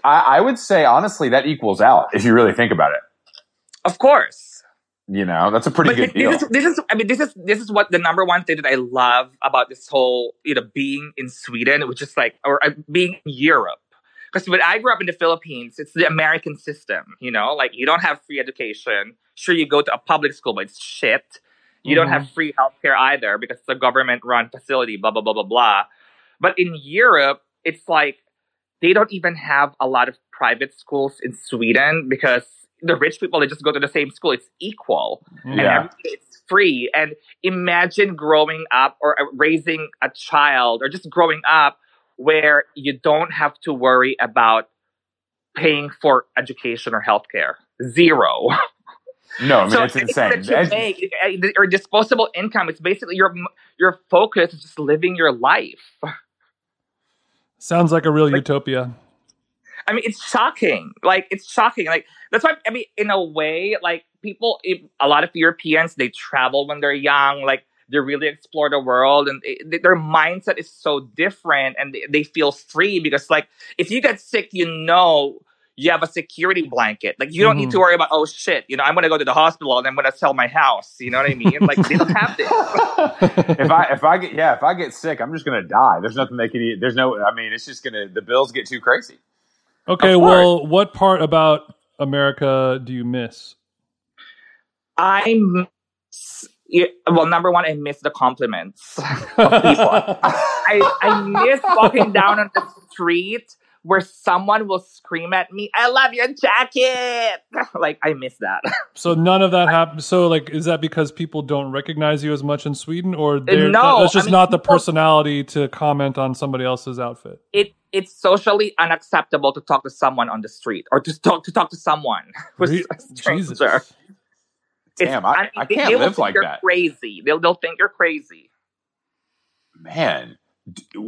I, I would say, honestly, that equals out if you really think about it. of course. You know, that's a pretty But good this, deal. is, this is, I mean, this is this is what the number one thing that I love about this whole, you know, being in Sweden, which is like, or uh, being in Europe, because when I grew up in the Philippines, it's the American system. You know, like you don't have free education. Sure, you go to a public school, but it's shit. You don't have free healthcare either because it's a government-run facility. Blah blah blah blah blah. But in Europe, it's like they don't even have a lot of private schools in Sweden because the rich people they just go to the same school. It's equal and Yeah. everything it's free. And imagine growing up or uh, raising a child or just growing up where you don't have to worry about paying for education or healthcare. Zero. No, I mean so it's insane. that you Ed- make, uh, your disposable income, it's basically your your focus is just living your life. Sounds like a real utopia. I mean, it's shocking. Like, it's shocking. Like, that's why, I mean, in a way, like, people, a lot of Europeans, they travel when they're young. Like, they really explore the world and it, their mindset is so different and they, they feel free because, like, if you get sick, you know you have a security blanket. Like, you don't need to mm-hmm. worry about, oh shit, you know, I'm going to go to the hospital and I'm going to sell my house. You know what I mean? Like, they don't have this. if I if I get yeah if I get sick, I'm just gonna die. There's nothing they can eat. There's no. I mean, it's just gonna the bills get too crazy. Okay, well, what part about America do you miss? I miss, well, number one, I miss the compliments of people. I, I miss walking down on the street where someone will scream at me, I love your jacket. like, I miss that. So none of that happened. So, like, is that because people don't recognize you as much in Sweden, or uh, they're- no, that's just I mean, not the personality to comment on somebody else's outfit? It It's socially unacceptable to talk to someone on the street or to talk to, talk to someone who's Re- a stranger. Jesus. Damn, I, mean, I can't they will live like you're that, crazy. They'll, they'll think you're crazy. man.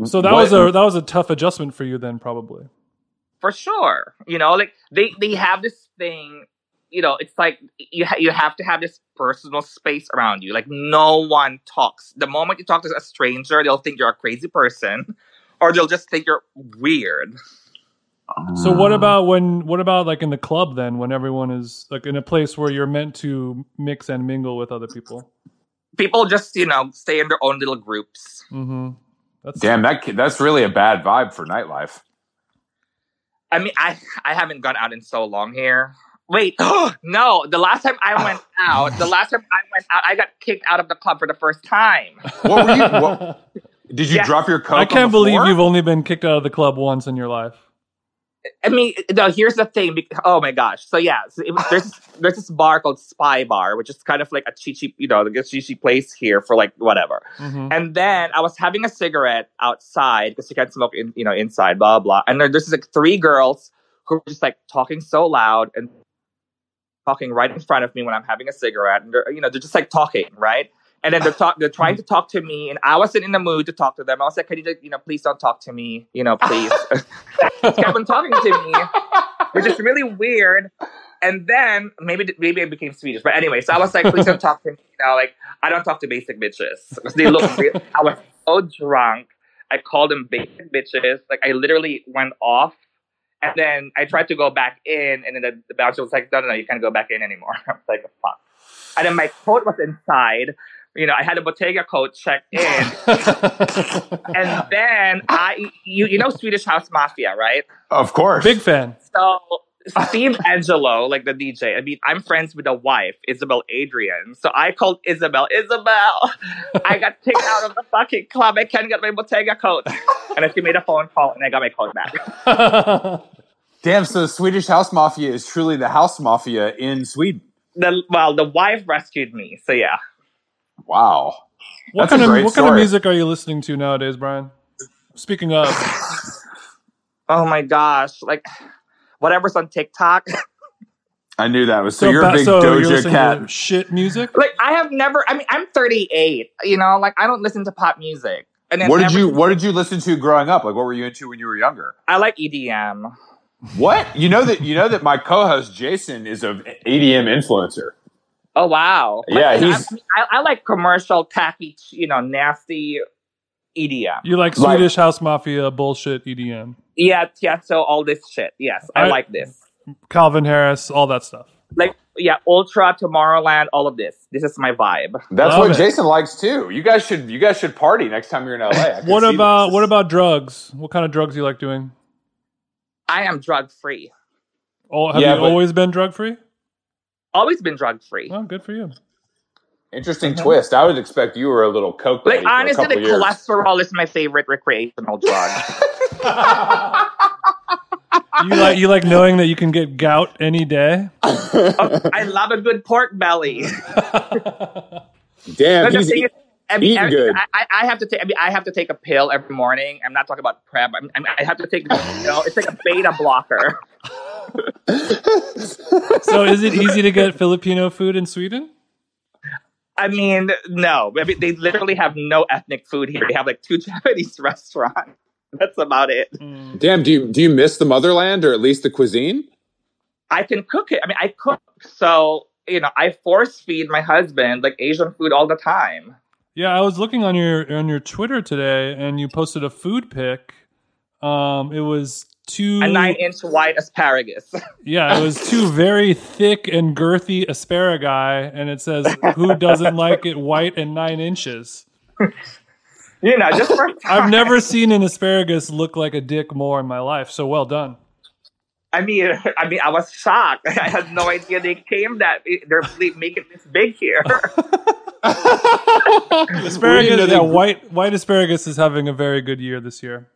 So that what- was a that was a tough adjustment for you then, probably. for sure. You know, like they they have this thing. You know, it's like you ha- you have to have this personal space around you. Like no one talks. The moment you talk to a stranger, they'll think you're a crazy person, or they'll just think you're weird. So what about when? What about like in the club then, when everyone is like in a place where you're meant to mix and mingle with other people? People just you know stay in their own little groups. Mm-hmm. That's Damn, that that's really a bad vibe for nightlife. I mean, I I haven't gone out in so long here. Wait, no. The last time I went out, the last time I went out, I got kicked out of the club for the first time. What were you? What, did you Yes. drop your coke? I can't the believe floor? you've only been kicked out of the club once in your life. I mean, no, here's the thing. Oh my gosh! So yeah, so it was, there's there's this bar called Spy Bar, which is kind of like a chichi, you know, like a chichi place here for like whatever. Mhm. And then I was having a cigarette outside because you can't smoke in, you know, inside, blah blah. And there, there's like three girls who are just like talking so loud and talking right in front of me when I'm having a cigarette, and they're you know they're just like talking right. And then they're talk, they're trying mm. to talk to me, and I wasn't in the mood to talk to them. I was like, "Can you, just, you know, please don't talk to me, you know, please." kept on talking to me, which is really weird. And then maybe maybe I became Swedish, but anyway, so I was like, please don't talk to me. You know, like I don't talk to basic bitches they look. real- I was so drunk. I called them basic bitches. Like I literally went off, and then I tried to go back in, and then the, the bouncer was like, no, no, no, you can't go back in anymore. I was like, fuck. And then my coat was inside. You know, I had a Bottega coat checked in, and then I, you, you know, Swedish House Mafia, right? Of course. Big fan. So Steve Angello, like the DJ, I mean, I'm friends with the wife, Isabel Adrian. So I called Isabel, Isabel, I got kicked out of the fucking club. I can't get my Bottega coat. And then she made a phone call and I got my coat back. Damn. So the Swedish house mafia is truly the house mafia in Sweden. The, well, the wife rescued me. So yeah. Wow. What kind of what kind of music are you listening to nowadays, Bryan? Speaking of, Oh my gosh. Like, whatever's on TikTok. I knew that was so, you're ba- a big so you're Doja Cat. to shit music. like, I have never, I mean, I'm 38, you know, like, I don't listen to pop music. And What did you What did you listen to growing up? Like, what were you into when you were younger? I like EDM. What you know that you know that my co-host Jason is a EDM influencer. Oh wow! Yeah, I, he's- I, I like commercial, tacky, you know, nasty EDM. You like Like- Swedish House Mafia bullshit EDM, Yeah, yeah. So all this shit. Yes, I, I- like this. Calvin Harris, all that stuff. Like, yeah, Ultra, Tomorrowland, all of this. This is my vibe. That's Love what it. Jason likes too. You guys should you guys should party next time you're in LA. What about this. what about drugs? What kind of drugs do you like doing? I am drug free. Oh, have Yeah, you but- always been drug free? Always been drug free. Oh, good for you. Interesting uh-huh. twist. I would expect you were a little coke. Like lady for a honestly, the years. cholesterol is my favorite recreational drug. You like you like knowing that you can get gout any day. Oh, I love a good pork belly. Damn, But the he's thing is, I mean, eating I, good. I, I have to take. I mean, I have to take a pill every morning. I'm not talking about PrEP. I'm, I'm, I have to take. You know, it's like a beta blocker. so, is it easy to get Filipino food in Sweden? I mean, no. I mean, they literally have no ethnic food here. They have like two Japanese restaurants. That's about it. Damn, do you do you miss the motherland or at least the cuisine? I can cook it. I mean, I cook. So you know, I force feed my husband like Asian food all the time. Yeah, I was looking on your on your Twitter today, and you posted a food pic. Um, it was two. A nine-inch white asparagus. Yeah, it was two very thick and girthy asparagus, and it says, "Who doesn't like it white and nine inches?" you know, just for I've never seen an asparagus look like a dick more in my life. So well done. I mean, I mean, I was shocked. I had no idea they came that eh, they're making this big here. Asparagus, know they yeah, grew- white white asparagus is having a very good year this year.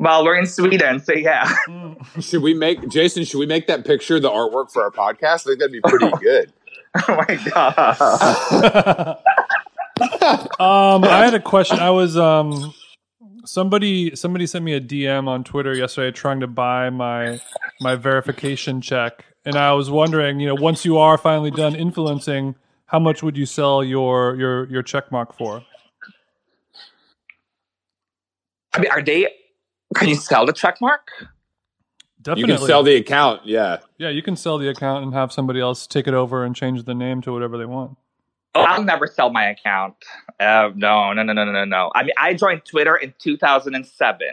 Well, we're in Sweden, so yeah. Should we make Jason? Should we make that picture the artwork for our podcast? I think that'd be pretty good. oh my god. Um, I had a question. I was um, somebody somebody sent me a DM on Twitter yesterday trying to buy my my verification check, and I was wondering, you know, once you are finally done influencing, how much would you sell your your your check mark for? I mean, are they? Can you sell the check mark? You can sell the account. Yeah. yeah, you can sell the account and have somebody else take it over and change the name to whatever they want. Oh, I'll never sell my account. Uh, no, no, no, no, no, no, no. I mean, I joined Twitter in 2007.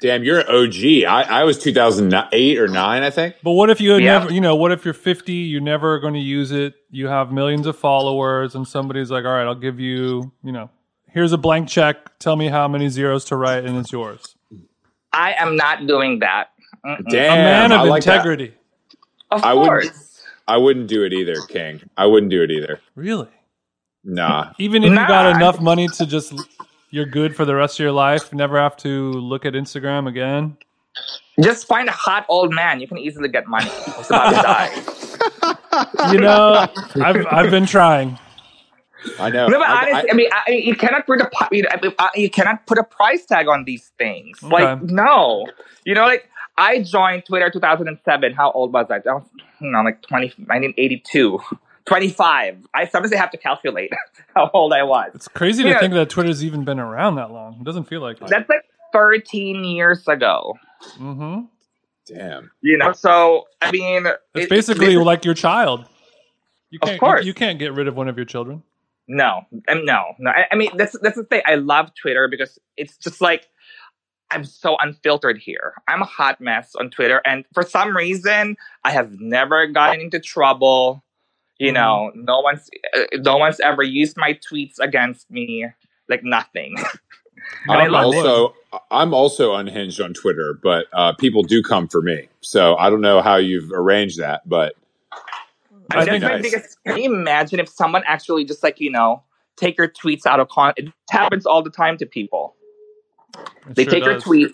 Damn, you're an OG. I, I was 2008 or nine, I think. But what if you Yeah. never, you know, what if you're 50, you're never going to use it, you have millions of followers, and somebody's like, all right, I'll give you, you know, here's a blank check, tell me how many zeros to write, and it's yours. I am not doing that. Mm-mm. Damn, a man of I like that. integrity. Of I wouldn't- course. I wouldn't do it either, King. I wouldn't do it either. Really? Nah. Even if you got enough money to just, you're good for the rest of your life, never have to look at Instagram again. Just find a hot old man. You can easily get money. He's about to die. You know, I've, I've been trying. I know. No, but I- honestly, I- I, mean, I, you cannot put a you, know, I mean, you cannot put a price tag on these things. Like, no, you know, like I joined Twitter 2007. How old was I? I was, you know, like 20, 1982, 25. I sometimes I have to calculate how old I was. It's crazy to Yeah. think that Twitter's even been around that long. It doesn't feel like it. That's like 13 years ago. hmm Damn. You know, so I mean, It's it- basically this- like your child. You can't, course. You, you can't get rid of one of your children. No, um, no, no. I, I mean, that's that's the thing. I love Twitter because it's just like I'm so unfiltered here. I'm a hot mess on Twitter, and for some reason, I have never gotten into trouble. You know, no one's uh, no one's ever used my tweets against me. Like nothing. I'm love it. also I'm also unhinged on Twitter, but uh, people do come for me. So I don't know how you've arranged that, but I that's think my nice. biggest. Can you imagine if someone actually just like you know take your tweets out of con? It happens all the time to people. It They sure take your does. tweet,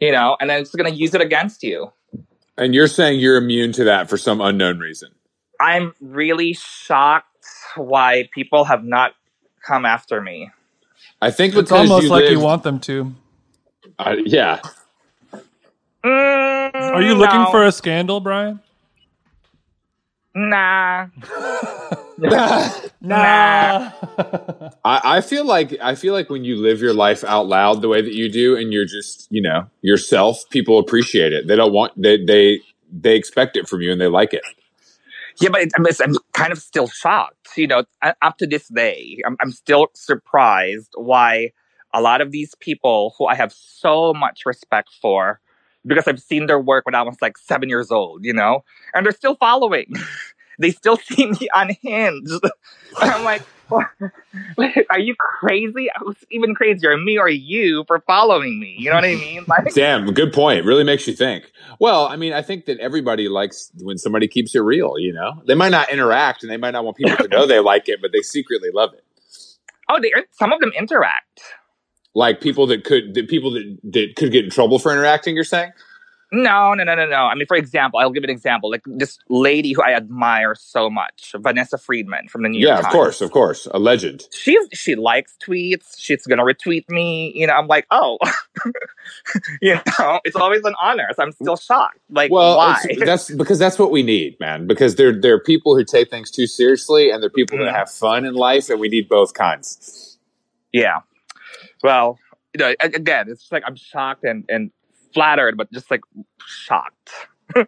you know, and then it's going to use it against you. and you're saying you're immune to that for some unknown reason. I'm really shocked why people have not come after me. I think It's almost you like you want them to. uh, yeah. Mm, Are you looking no. for a scandal, Bryan? Nah. Nah. nah. I, I feel like I feel like when you live your life out loud the way that you do, and you're just you know yourself, people appreciate it. They don't want they they they expect it from you, and they like it. Yeah, but it, I'm, I'm kind of still shocked. You know, up to this day, I'm, I'm still surprised why a lot of these people who I have so much respect for, because I've seen their work when I was like seven years old, you know, and they're still following. they still see me unhinged. and I'm like, like, are you crazy? I was even crazier, me or you, for following me. You know what I mean? Like, Damn, good point. Really makes you think. Well, I mean, I think that everybody likes when somebody keeps it real, you know? They might not interact and they might not want people to know they like it, but they secretly love it. oh, they, some of them interact. Like people that could, that people that, that could get in trouble for interacting, you're saying? No, no, no, no, no. I mean, for example, I'll give an example. Like this lady who I admire so much, Vanessa Friedman from the New York Times. Yeah, of Times. course, of course. A legend. She's she likes tweets. She's gonna retweet me. You know, I'm like, oh, you know, it's always an honor. So I'm still shocked. Like, Well, why? that's because that's what we need, man. Because there there are people who take things too seriously, and there are people Mhm. that have fun in life, and we need both kinds. Yeah. Well, you know, again, it's like I'm shocked and and flattered, but just like shocked.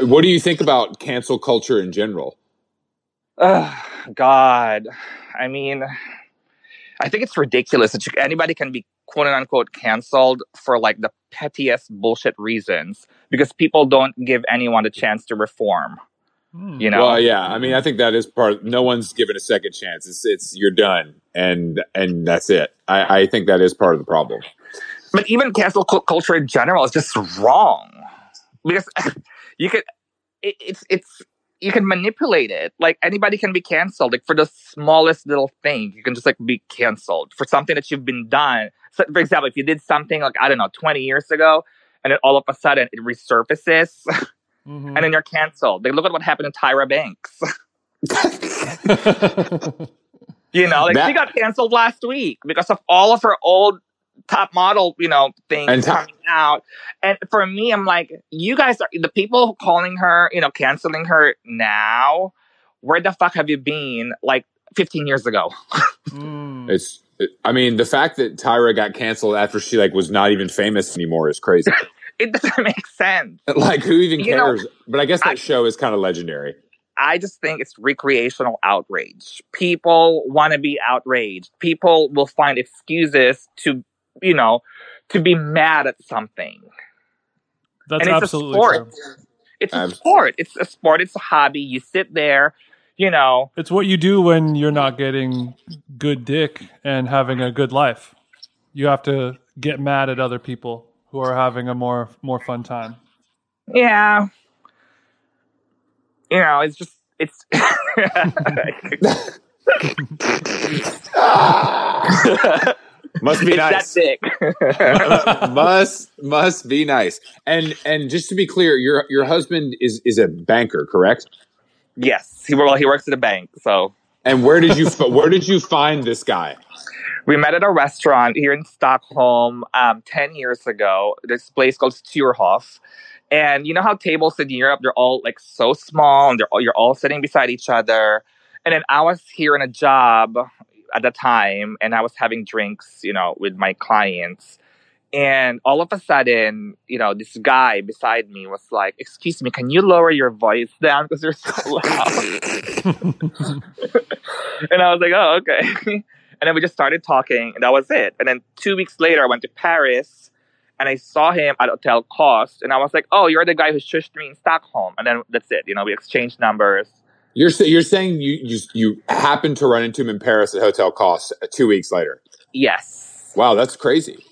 What do you think about cancel culture in general? God, I mean, I think it's ridiculous that you, anybody can be quote unquote canceled for like the pettiest bullshit reasons because people don't give anyone a chance to reform. Hmm. You know, Well, yeah, I mean, I think that is part. No one's given a second chance. It's it's you're done, and and that's it. I, I think that is part of the problem. but even cancel culture in general is just wrong because you could it, it's it's you can manipulate it like anybody can be canceled like for the smallest little thing you can just like be canceled for something that you've been done so for example if you did something like i don't know 20 years ago and then all of a sudden it resurfaces Mhm. and then you're canceled like look at what happened to tyra banks you know like That- she got canceled last week because of all of her old top model you know things And ti- coming out and for me i'm like you guys are the people calling her you know canceling her now where the fuck have you been like 15 years ago Mm. It's. It, I mean, the fact that Tyra got canceled after she like was not even famous anymore is crazy. It doesn't make sense like, who even You know, cares? but I guess that I- show is kind of legendary. I just think it's recreational outrage. People want to be outraged. People will find excuses to, you know, to be mad at something. That's and it's absolutely a sport. true. It's a Abs- sport. It's a sport. It's a hobby. You sit there, you know. It's what you do when you're not getting good dick and having a good life. You have to get mad at other people who are having a more more fun time. Yeah. You know, it's just it's. Must be it's nice. that big. must must be nice. And and just to be clear, your your husband is is a banker, correct? yes, he well he works at a bank, so And where did you where did you find this guy? We met at a restaurant here in Stockholm um, 10 years ago. This place called Sturehof. And you know how tables in Europe, they're all like so small and they're all, you're all sitting beside each other. And then I was here in a job at the time and I was having drinks, you know, with my clients. And all of a sudden, you know, this guy beside me was like, Excuse me, can you lower your voice down because you're so loud? and I was like, Oh, okay. And then we just started talking, and that was it. And then two weeks later, I went to Paris, and I saw him at Hotel Costes, and I was like, "Oh, you're the guy who shushed me in Stockholm." And then that's it. You know, we exchanged numbers. You're sa- you're saying you you you happened to run into him in Paris at Hotel Costes uh, two weeks later. Yes. Wow, that's crazy.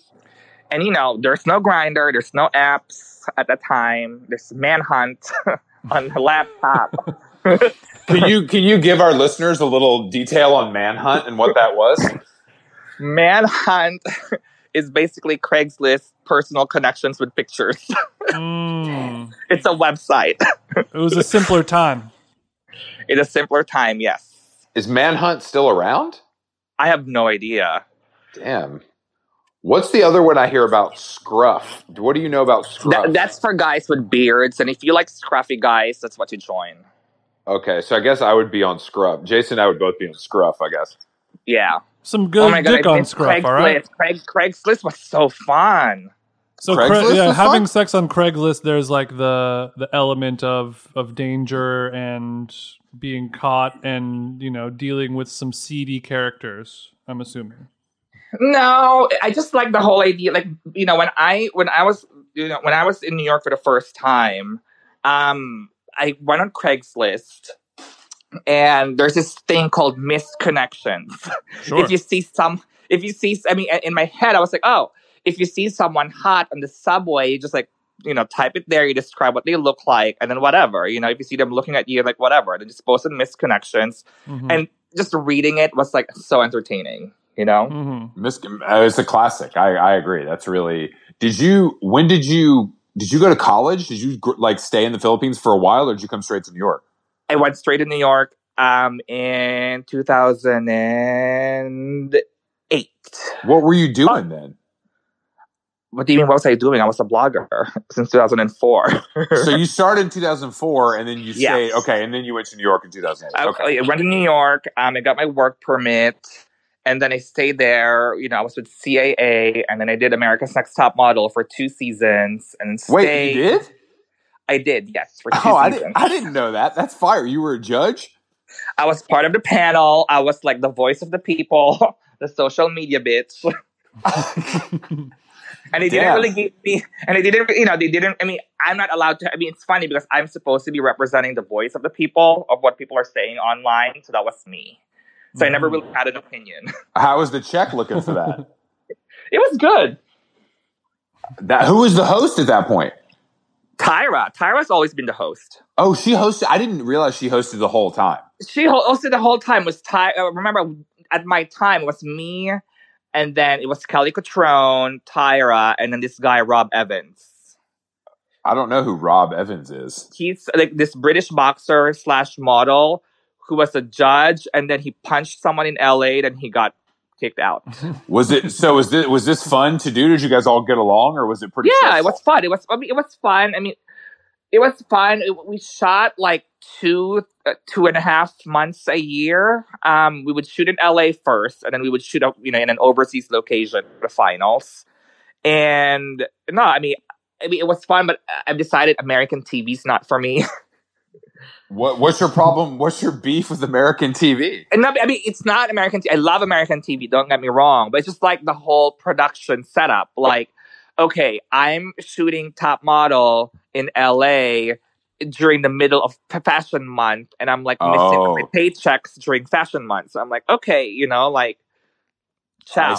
And you know, there's no Grindr, there's no apps at the time. There's Manhunt on the laptop. Can you can you give our listeners a little detail on Manhunt and what that was? Manhunt is basically Craigslist personal connections with pictures. Mm. it's a website. It was a simpler time. In a simpler time, yes. Is Manhunt still around? I have no idea. Damn. What's the other one I hear about? Scruff. What do you know about Scruff? That, that's for guys with beards, and if you like scruffy guys, that's what you join. Okay, so I guess I would be on Scruff. Jason and I would both be on Scruff, I guess. Yeah. Some good oh my god, dick on missed Scruff, all right? Craigslist. Craig, Craigslist was so fun. So Cra- yeah, having fun? sex on Craigslist, there's like the the element of of danger and being caught, and you know dealing with some seedy characters. I'm assuming. No, I just like the whole idea. Like you know, when I when I was you know when I was in New York for the first time, um, I went on Craigslist and there's this thing called missed connections. Sure. If you see some, if you see, I mean, in my head, I was like, oh, if you see someone hot on the subway, you just like, you know, type it there, you describe what they look like, and then whatever. You know, if you see them looking at you, like whatever, then just post in missed connections. Mhm. And just reading it was like so entertaining, you know? Mhm. Mis- uh, it's a classic. I, I agree. That's really. Did you? When did you? Did you go to college? Did you like stay in the Philippines for a while, or did you come straight to New York? I went straight to New York um, in 2008. What were you doing then? What do you mean? What was I doing? I was a blogger since 2004. So you started in 2004, and then you Yes. stayed. Okay, and then you went to New York in 2008. I, Okay. I went to New York. Um, I got my work permit, and then I stayed there. You know, I was with CAA, and then I did America's Next Top Model for two seasons, and Wait, stayed. you did? I did, yes, for two Oh, I didn't. I didn't know that. That's fire. You were a judge. I was part of the panel. I was like the voice of the people, the social media bitch. And they didn't really give me, and they didn't, you know, they didn't. I mean, I'm not allowed to. I mean, it's funny because I'm supposed to be representing the voice of the people of what people are saying online. So that was me. So I never really had an opinion. How was the check looking for that? It was good. that who was the host at that point? Tyra, Tyra's always been the host. Oh, she hosted. I didn't realize she hosted the whole time. She ho- hosted the whole time. Was Ty? Uh, remember, at my time, it was me, and then it was Kelly Cutrone, Tyra, and then this guy Rob Evans. I don't know who Rob Evans is. he's like this British boxer slash model who was a judge, and then he punched someone in LA, and he got kicked out. Was it so? Was this was this fun to do? Did you guys all get along, or was it pretty? yeah, it was fun. It was. I mean, it was fun. I mean, it was fun. It- we shot like two, uh, two and a half months a year. Um, we would shoot in LA first, and then we would shoot up, you know, in an overseas location for the finals. And no, I mean. I mean, it was fun, but I've decided American TV's not for me. What What's your problem? What's your beef with American TV? And not, I mean, it's not American. T- I love American TV. Don't get me wrong, but it's just like the whole production setup. Like, okay, I'm shooting Top Model in LA during the middle of Fashion Month, and I'm like missing Oh. my paychecks during Fashion Month. So I'm like, okay, you know, like, ciao.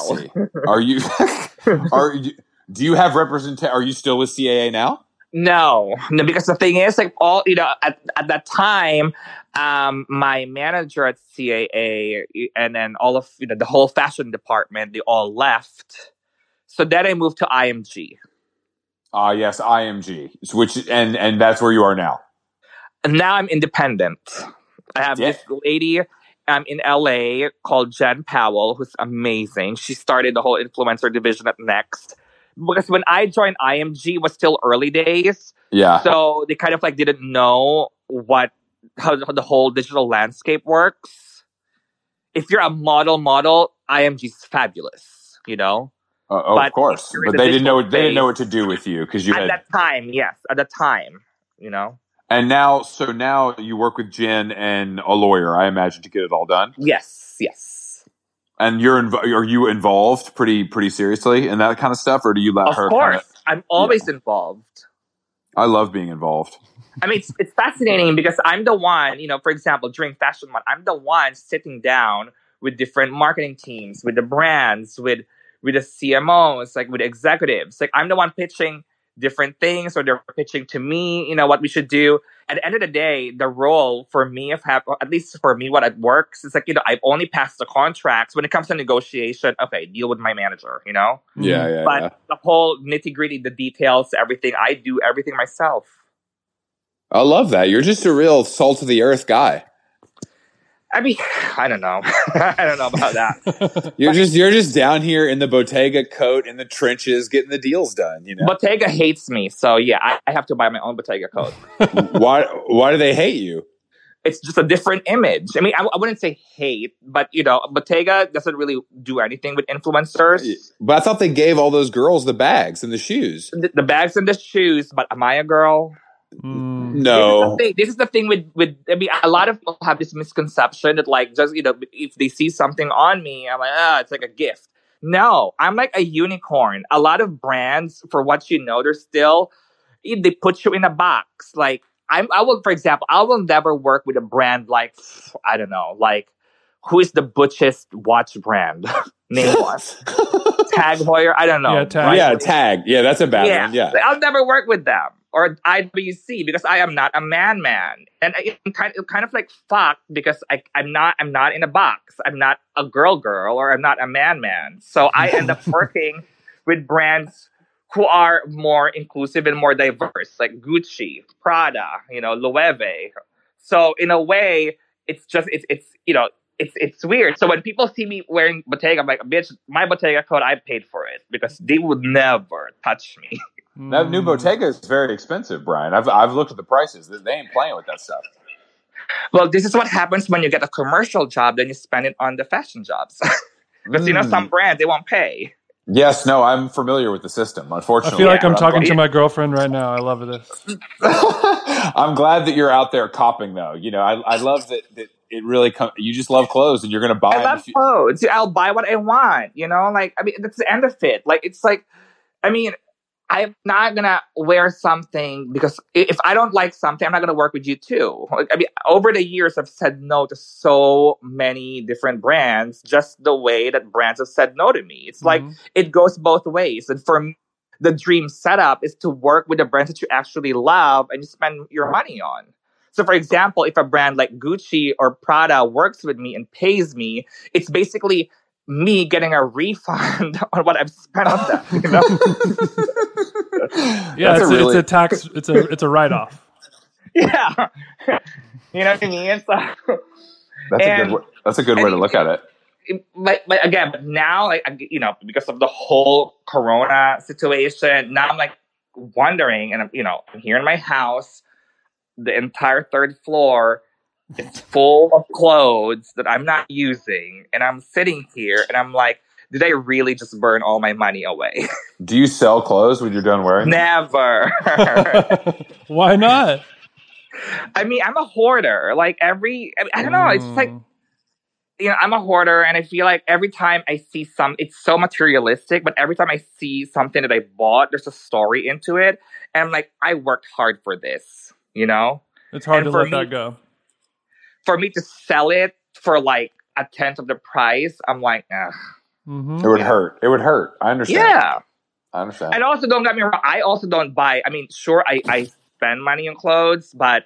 Are you? are you? Do you have represent? Are you still with CAA now? No, no, because the thing is, like, all you know, at, at that time, um, my manager at CAA and then all of you know the whole fashion department, they all left. So then I moved to IMG, Ah, yes, IMG. Which and and that's where you are now. and now I'm independent. I have Yeah. this lady um, in LA called Jen Powell, who's amazing. She started the whole influencer division at Next. Because when I joined IMG, it was still early days. Yeah. so they kind of like didn't know what how, how the whole digital landscape works. If you're a model, model IMG's fabulous. You know, Uh, oh, but of course, but the they didn't know. digital They didn't know what to do with you because you at had. that time, yes, at the time, you know, and now, so now you work with Jen and a lawyer, I imagine, to get it all done. yes, yes, And you're inv- are you involved pretty pretty seriously in that kind of stuff, or do you let of her? Of course, Kinda, I'm always involved. I love being involved. I mean, it's, it's fascinating because I'm the one, you know, for example, during Fashion Month, I'm the one sitting down with different marketing teams, with the brands, with with the CMOs, like with executives. Like I'm the one pitching different things, or they're pitching to me, you know, what we should do. At the end of the day, the role for me of have at least for me, what it works is like you know, I've only passed the contracts. When it comes to negotiation, okay, deal with my manager, you know. Yeah, mm-hmm. yeah, But yeah. the whole nitty gritty, the details, everything, I do everything myself. I love that. You're just a real salt of the earth guy. I mean, I don't know. I don't know about that. You're just you're just down here in the Bottega coat in the trenches, getting the deals done. You know Bottega hates me, so yeah, I, I have to buy my own Bottega coat. why? Why do they hate you? It's just a different image. I mean, I, I wouldn't say hate, but you know, Bottega doesn't really do anything with influencers. But I thought they gave all those girls the bags and the shoes. The, the bags and the shoes, but am I a girl? Mm. No, This is, the thing, this is the thing with with. I mean, a lot of people have this misconception that like just you know, if they see something on me, I'm like, ah, it's like a gift. No, I'm like a unicorn. A lot of brands, for what you know, they're still they put you in a box. Like I'm, I will, for example, I will never work with a brand like, I don't know, like, who is the butchest watch brand? Name one. Tag Heuer? I don't know. Yeah, Tag. right? yeah, tag. Yeah, that's a bad yeah. one. Yeah. I'll never work with them or IWC because I am not a man man. And I- kind of, kind of like fucked because I, I'm not I'm not in a box. I'm not a girl girl or I'm not a man man. So I end up working with brands who are more inclusive and more diverse, like Gucci, Prada, you know, Loewe. So in a way, it's just it's it's you know it's it's weird. So when people see me wearing Bottega, I'm like, bitch, my Bottega coat, I paid for it because they would never touch me. That new Mm. Bottega is very expensive, Bryan. I've I've looked at the prices. They ain't playing with that stuff. Well, this is what happens when you get a commercial job, then you spend it on the fashion jobs. Because you know Mm. some brands they won't pay. Yes, no, I'm familiar with the system. Unfortunately, I feel like I'm Yeah. talking to my girlfriend right now. I love this. I'm glad that you're out there copping, though. You know, I, I love that, that it really com- you just love clothes and you're going to buy I them. love you- clothes. I'll buy what I want. You know, like I mean, that's the end of it. Like it's like, I mean, I'm not gonna wear something because if I don't like something, I'm not gonna work with you too. Like, I mean, over the years, I've said no to so many different brands, just the way that brands have said no to me. It's like Mhm. it goes both ways. And for me, the dream setup is to work with the brands that you actually love and you spend your money on. So, for example, if a brand like Gucci or Prada works with me and pays me, it's basically me getting a refund on what I've spent on them. You know? yeah, it's a a, really- it's a tax. It's a it's a write off. yeah, you know what I mean. So, that's a good. wa- That's a good way to look at it. it- but, but again, but now, like you know, because of the whole Corona situation, now I'm like wondering, and I'm, you know, I'm here in my house, the entire third floor is full of clothes that I'm not using, and I'm sitting here, and I'm like, did I really just burn all my money away? Do you sell clothes when you're done wearing? Never. Why not? I mean, I'm a hoarder. Like every, I, mean, I don't know. It's just like Mm. you know, I'm a hoarder, and I feel like every time I see some, it's so materialistic. But every time I see something that I bought, there's a story into it, and I'm like, I worked hard for this. You know, it's hard and to let me- that go. For me to sell it for like a tenth of the price, I'm like, Ugh. hmm It would hurt. It would hurt. I understand. yeah. I understand. And also, don't get me wrong. I also don't buy. I mean, sure, I I spend money on clothes, but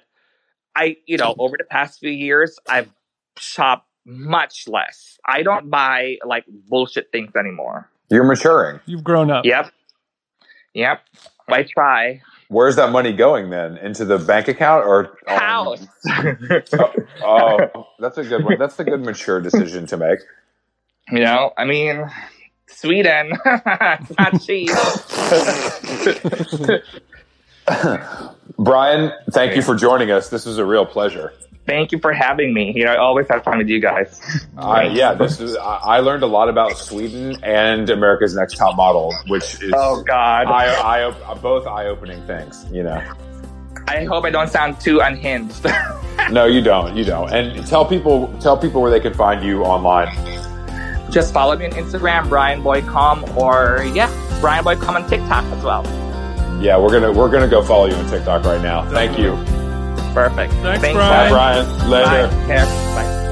I, you know, over the past few years, I've shopped much less. I don't buy like bullshit things anymore. You're maturing. You've grown up. Yep. Yep. I try. Where's that money going then? Into the bank account or on- House. Oh, that's a good one. That's a good mature decision to make. you know, I mean, Sweden. it's not cheap. Bryan, thank you for joining us. This was a real pleasure. Thank you for having me. You know, I always have fun with you guys. I, yeah, this is. I, learned a lot about Sweden and America's Next Top Model, which is Oh God. eye, eye, uh, both eye-opening things. You know, I hope I don't sound too unhinged. no, you don't, you don't. And tell people, tell people where they can find you online. Just follow me on Instagram, Bryanboycom, or yeah, Bryanboycom on TikTok as well. Yeah, we're gonna we're gonna go follow you on TikTok right now. Thank you, Perfect. Thanks, Thanks Bryan. Bye, Bryan. Later. Bye. Care. Bye.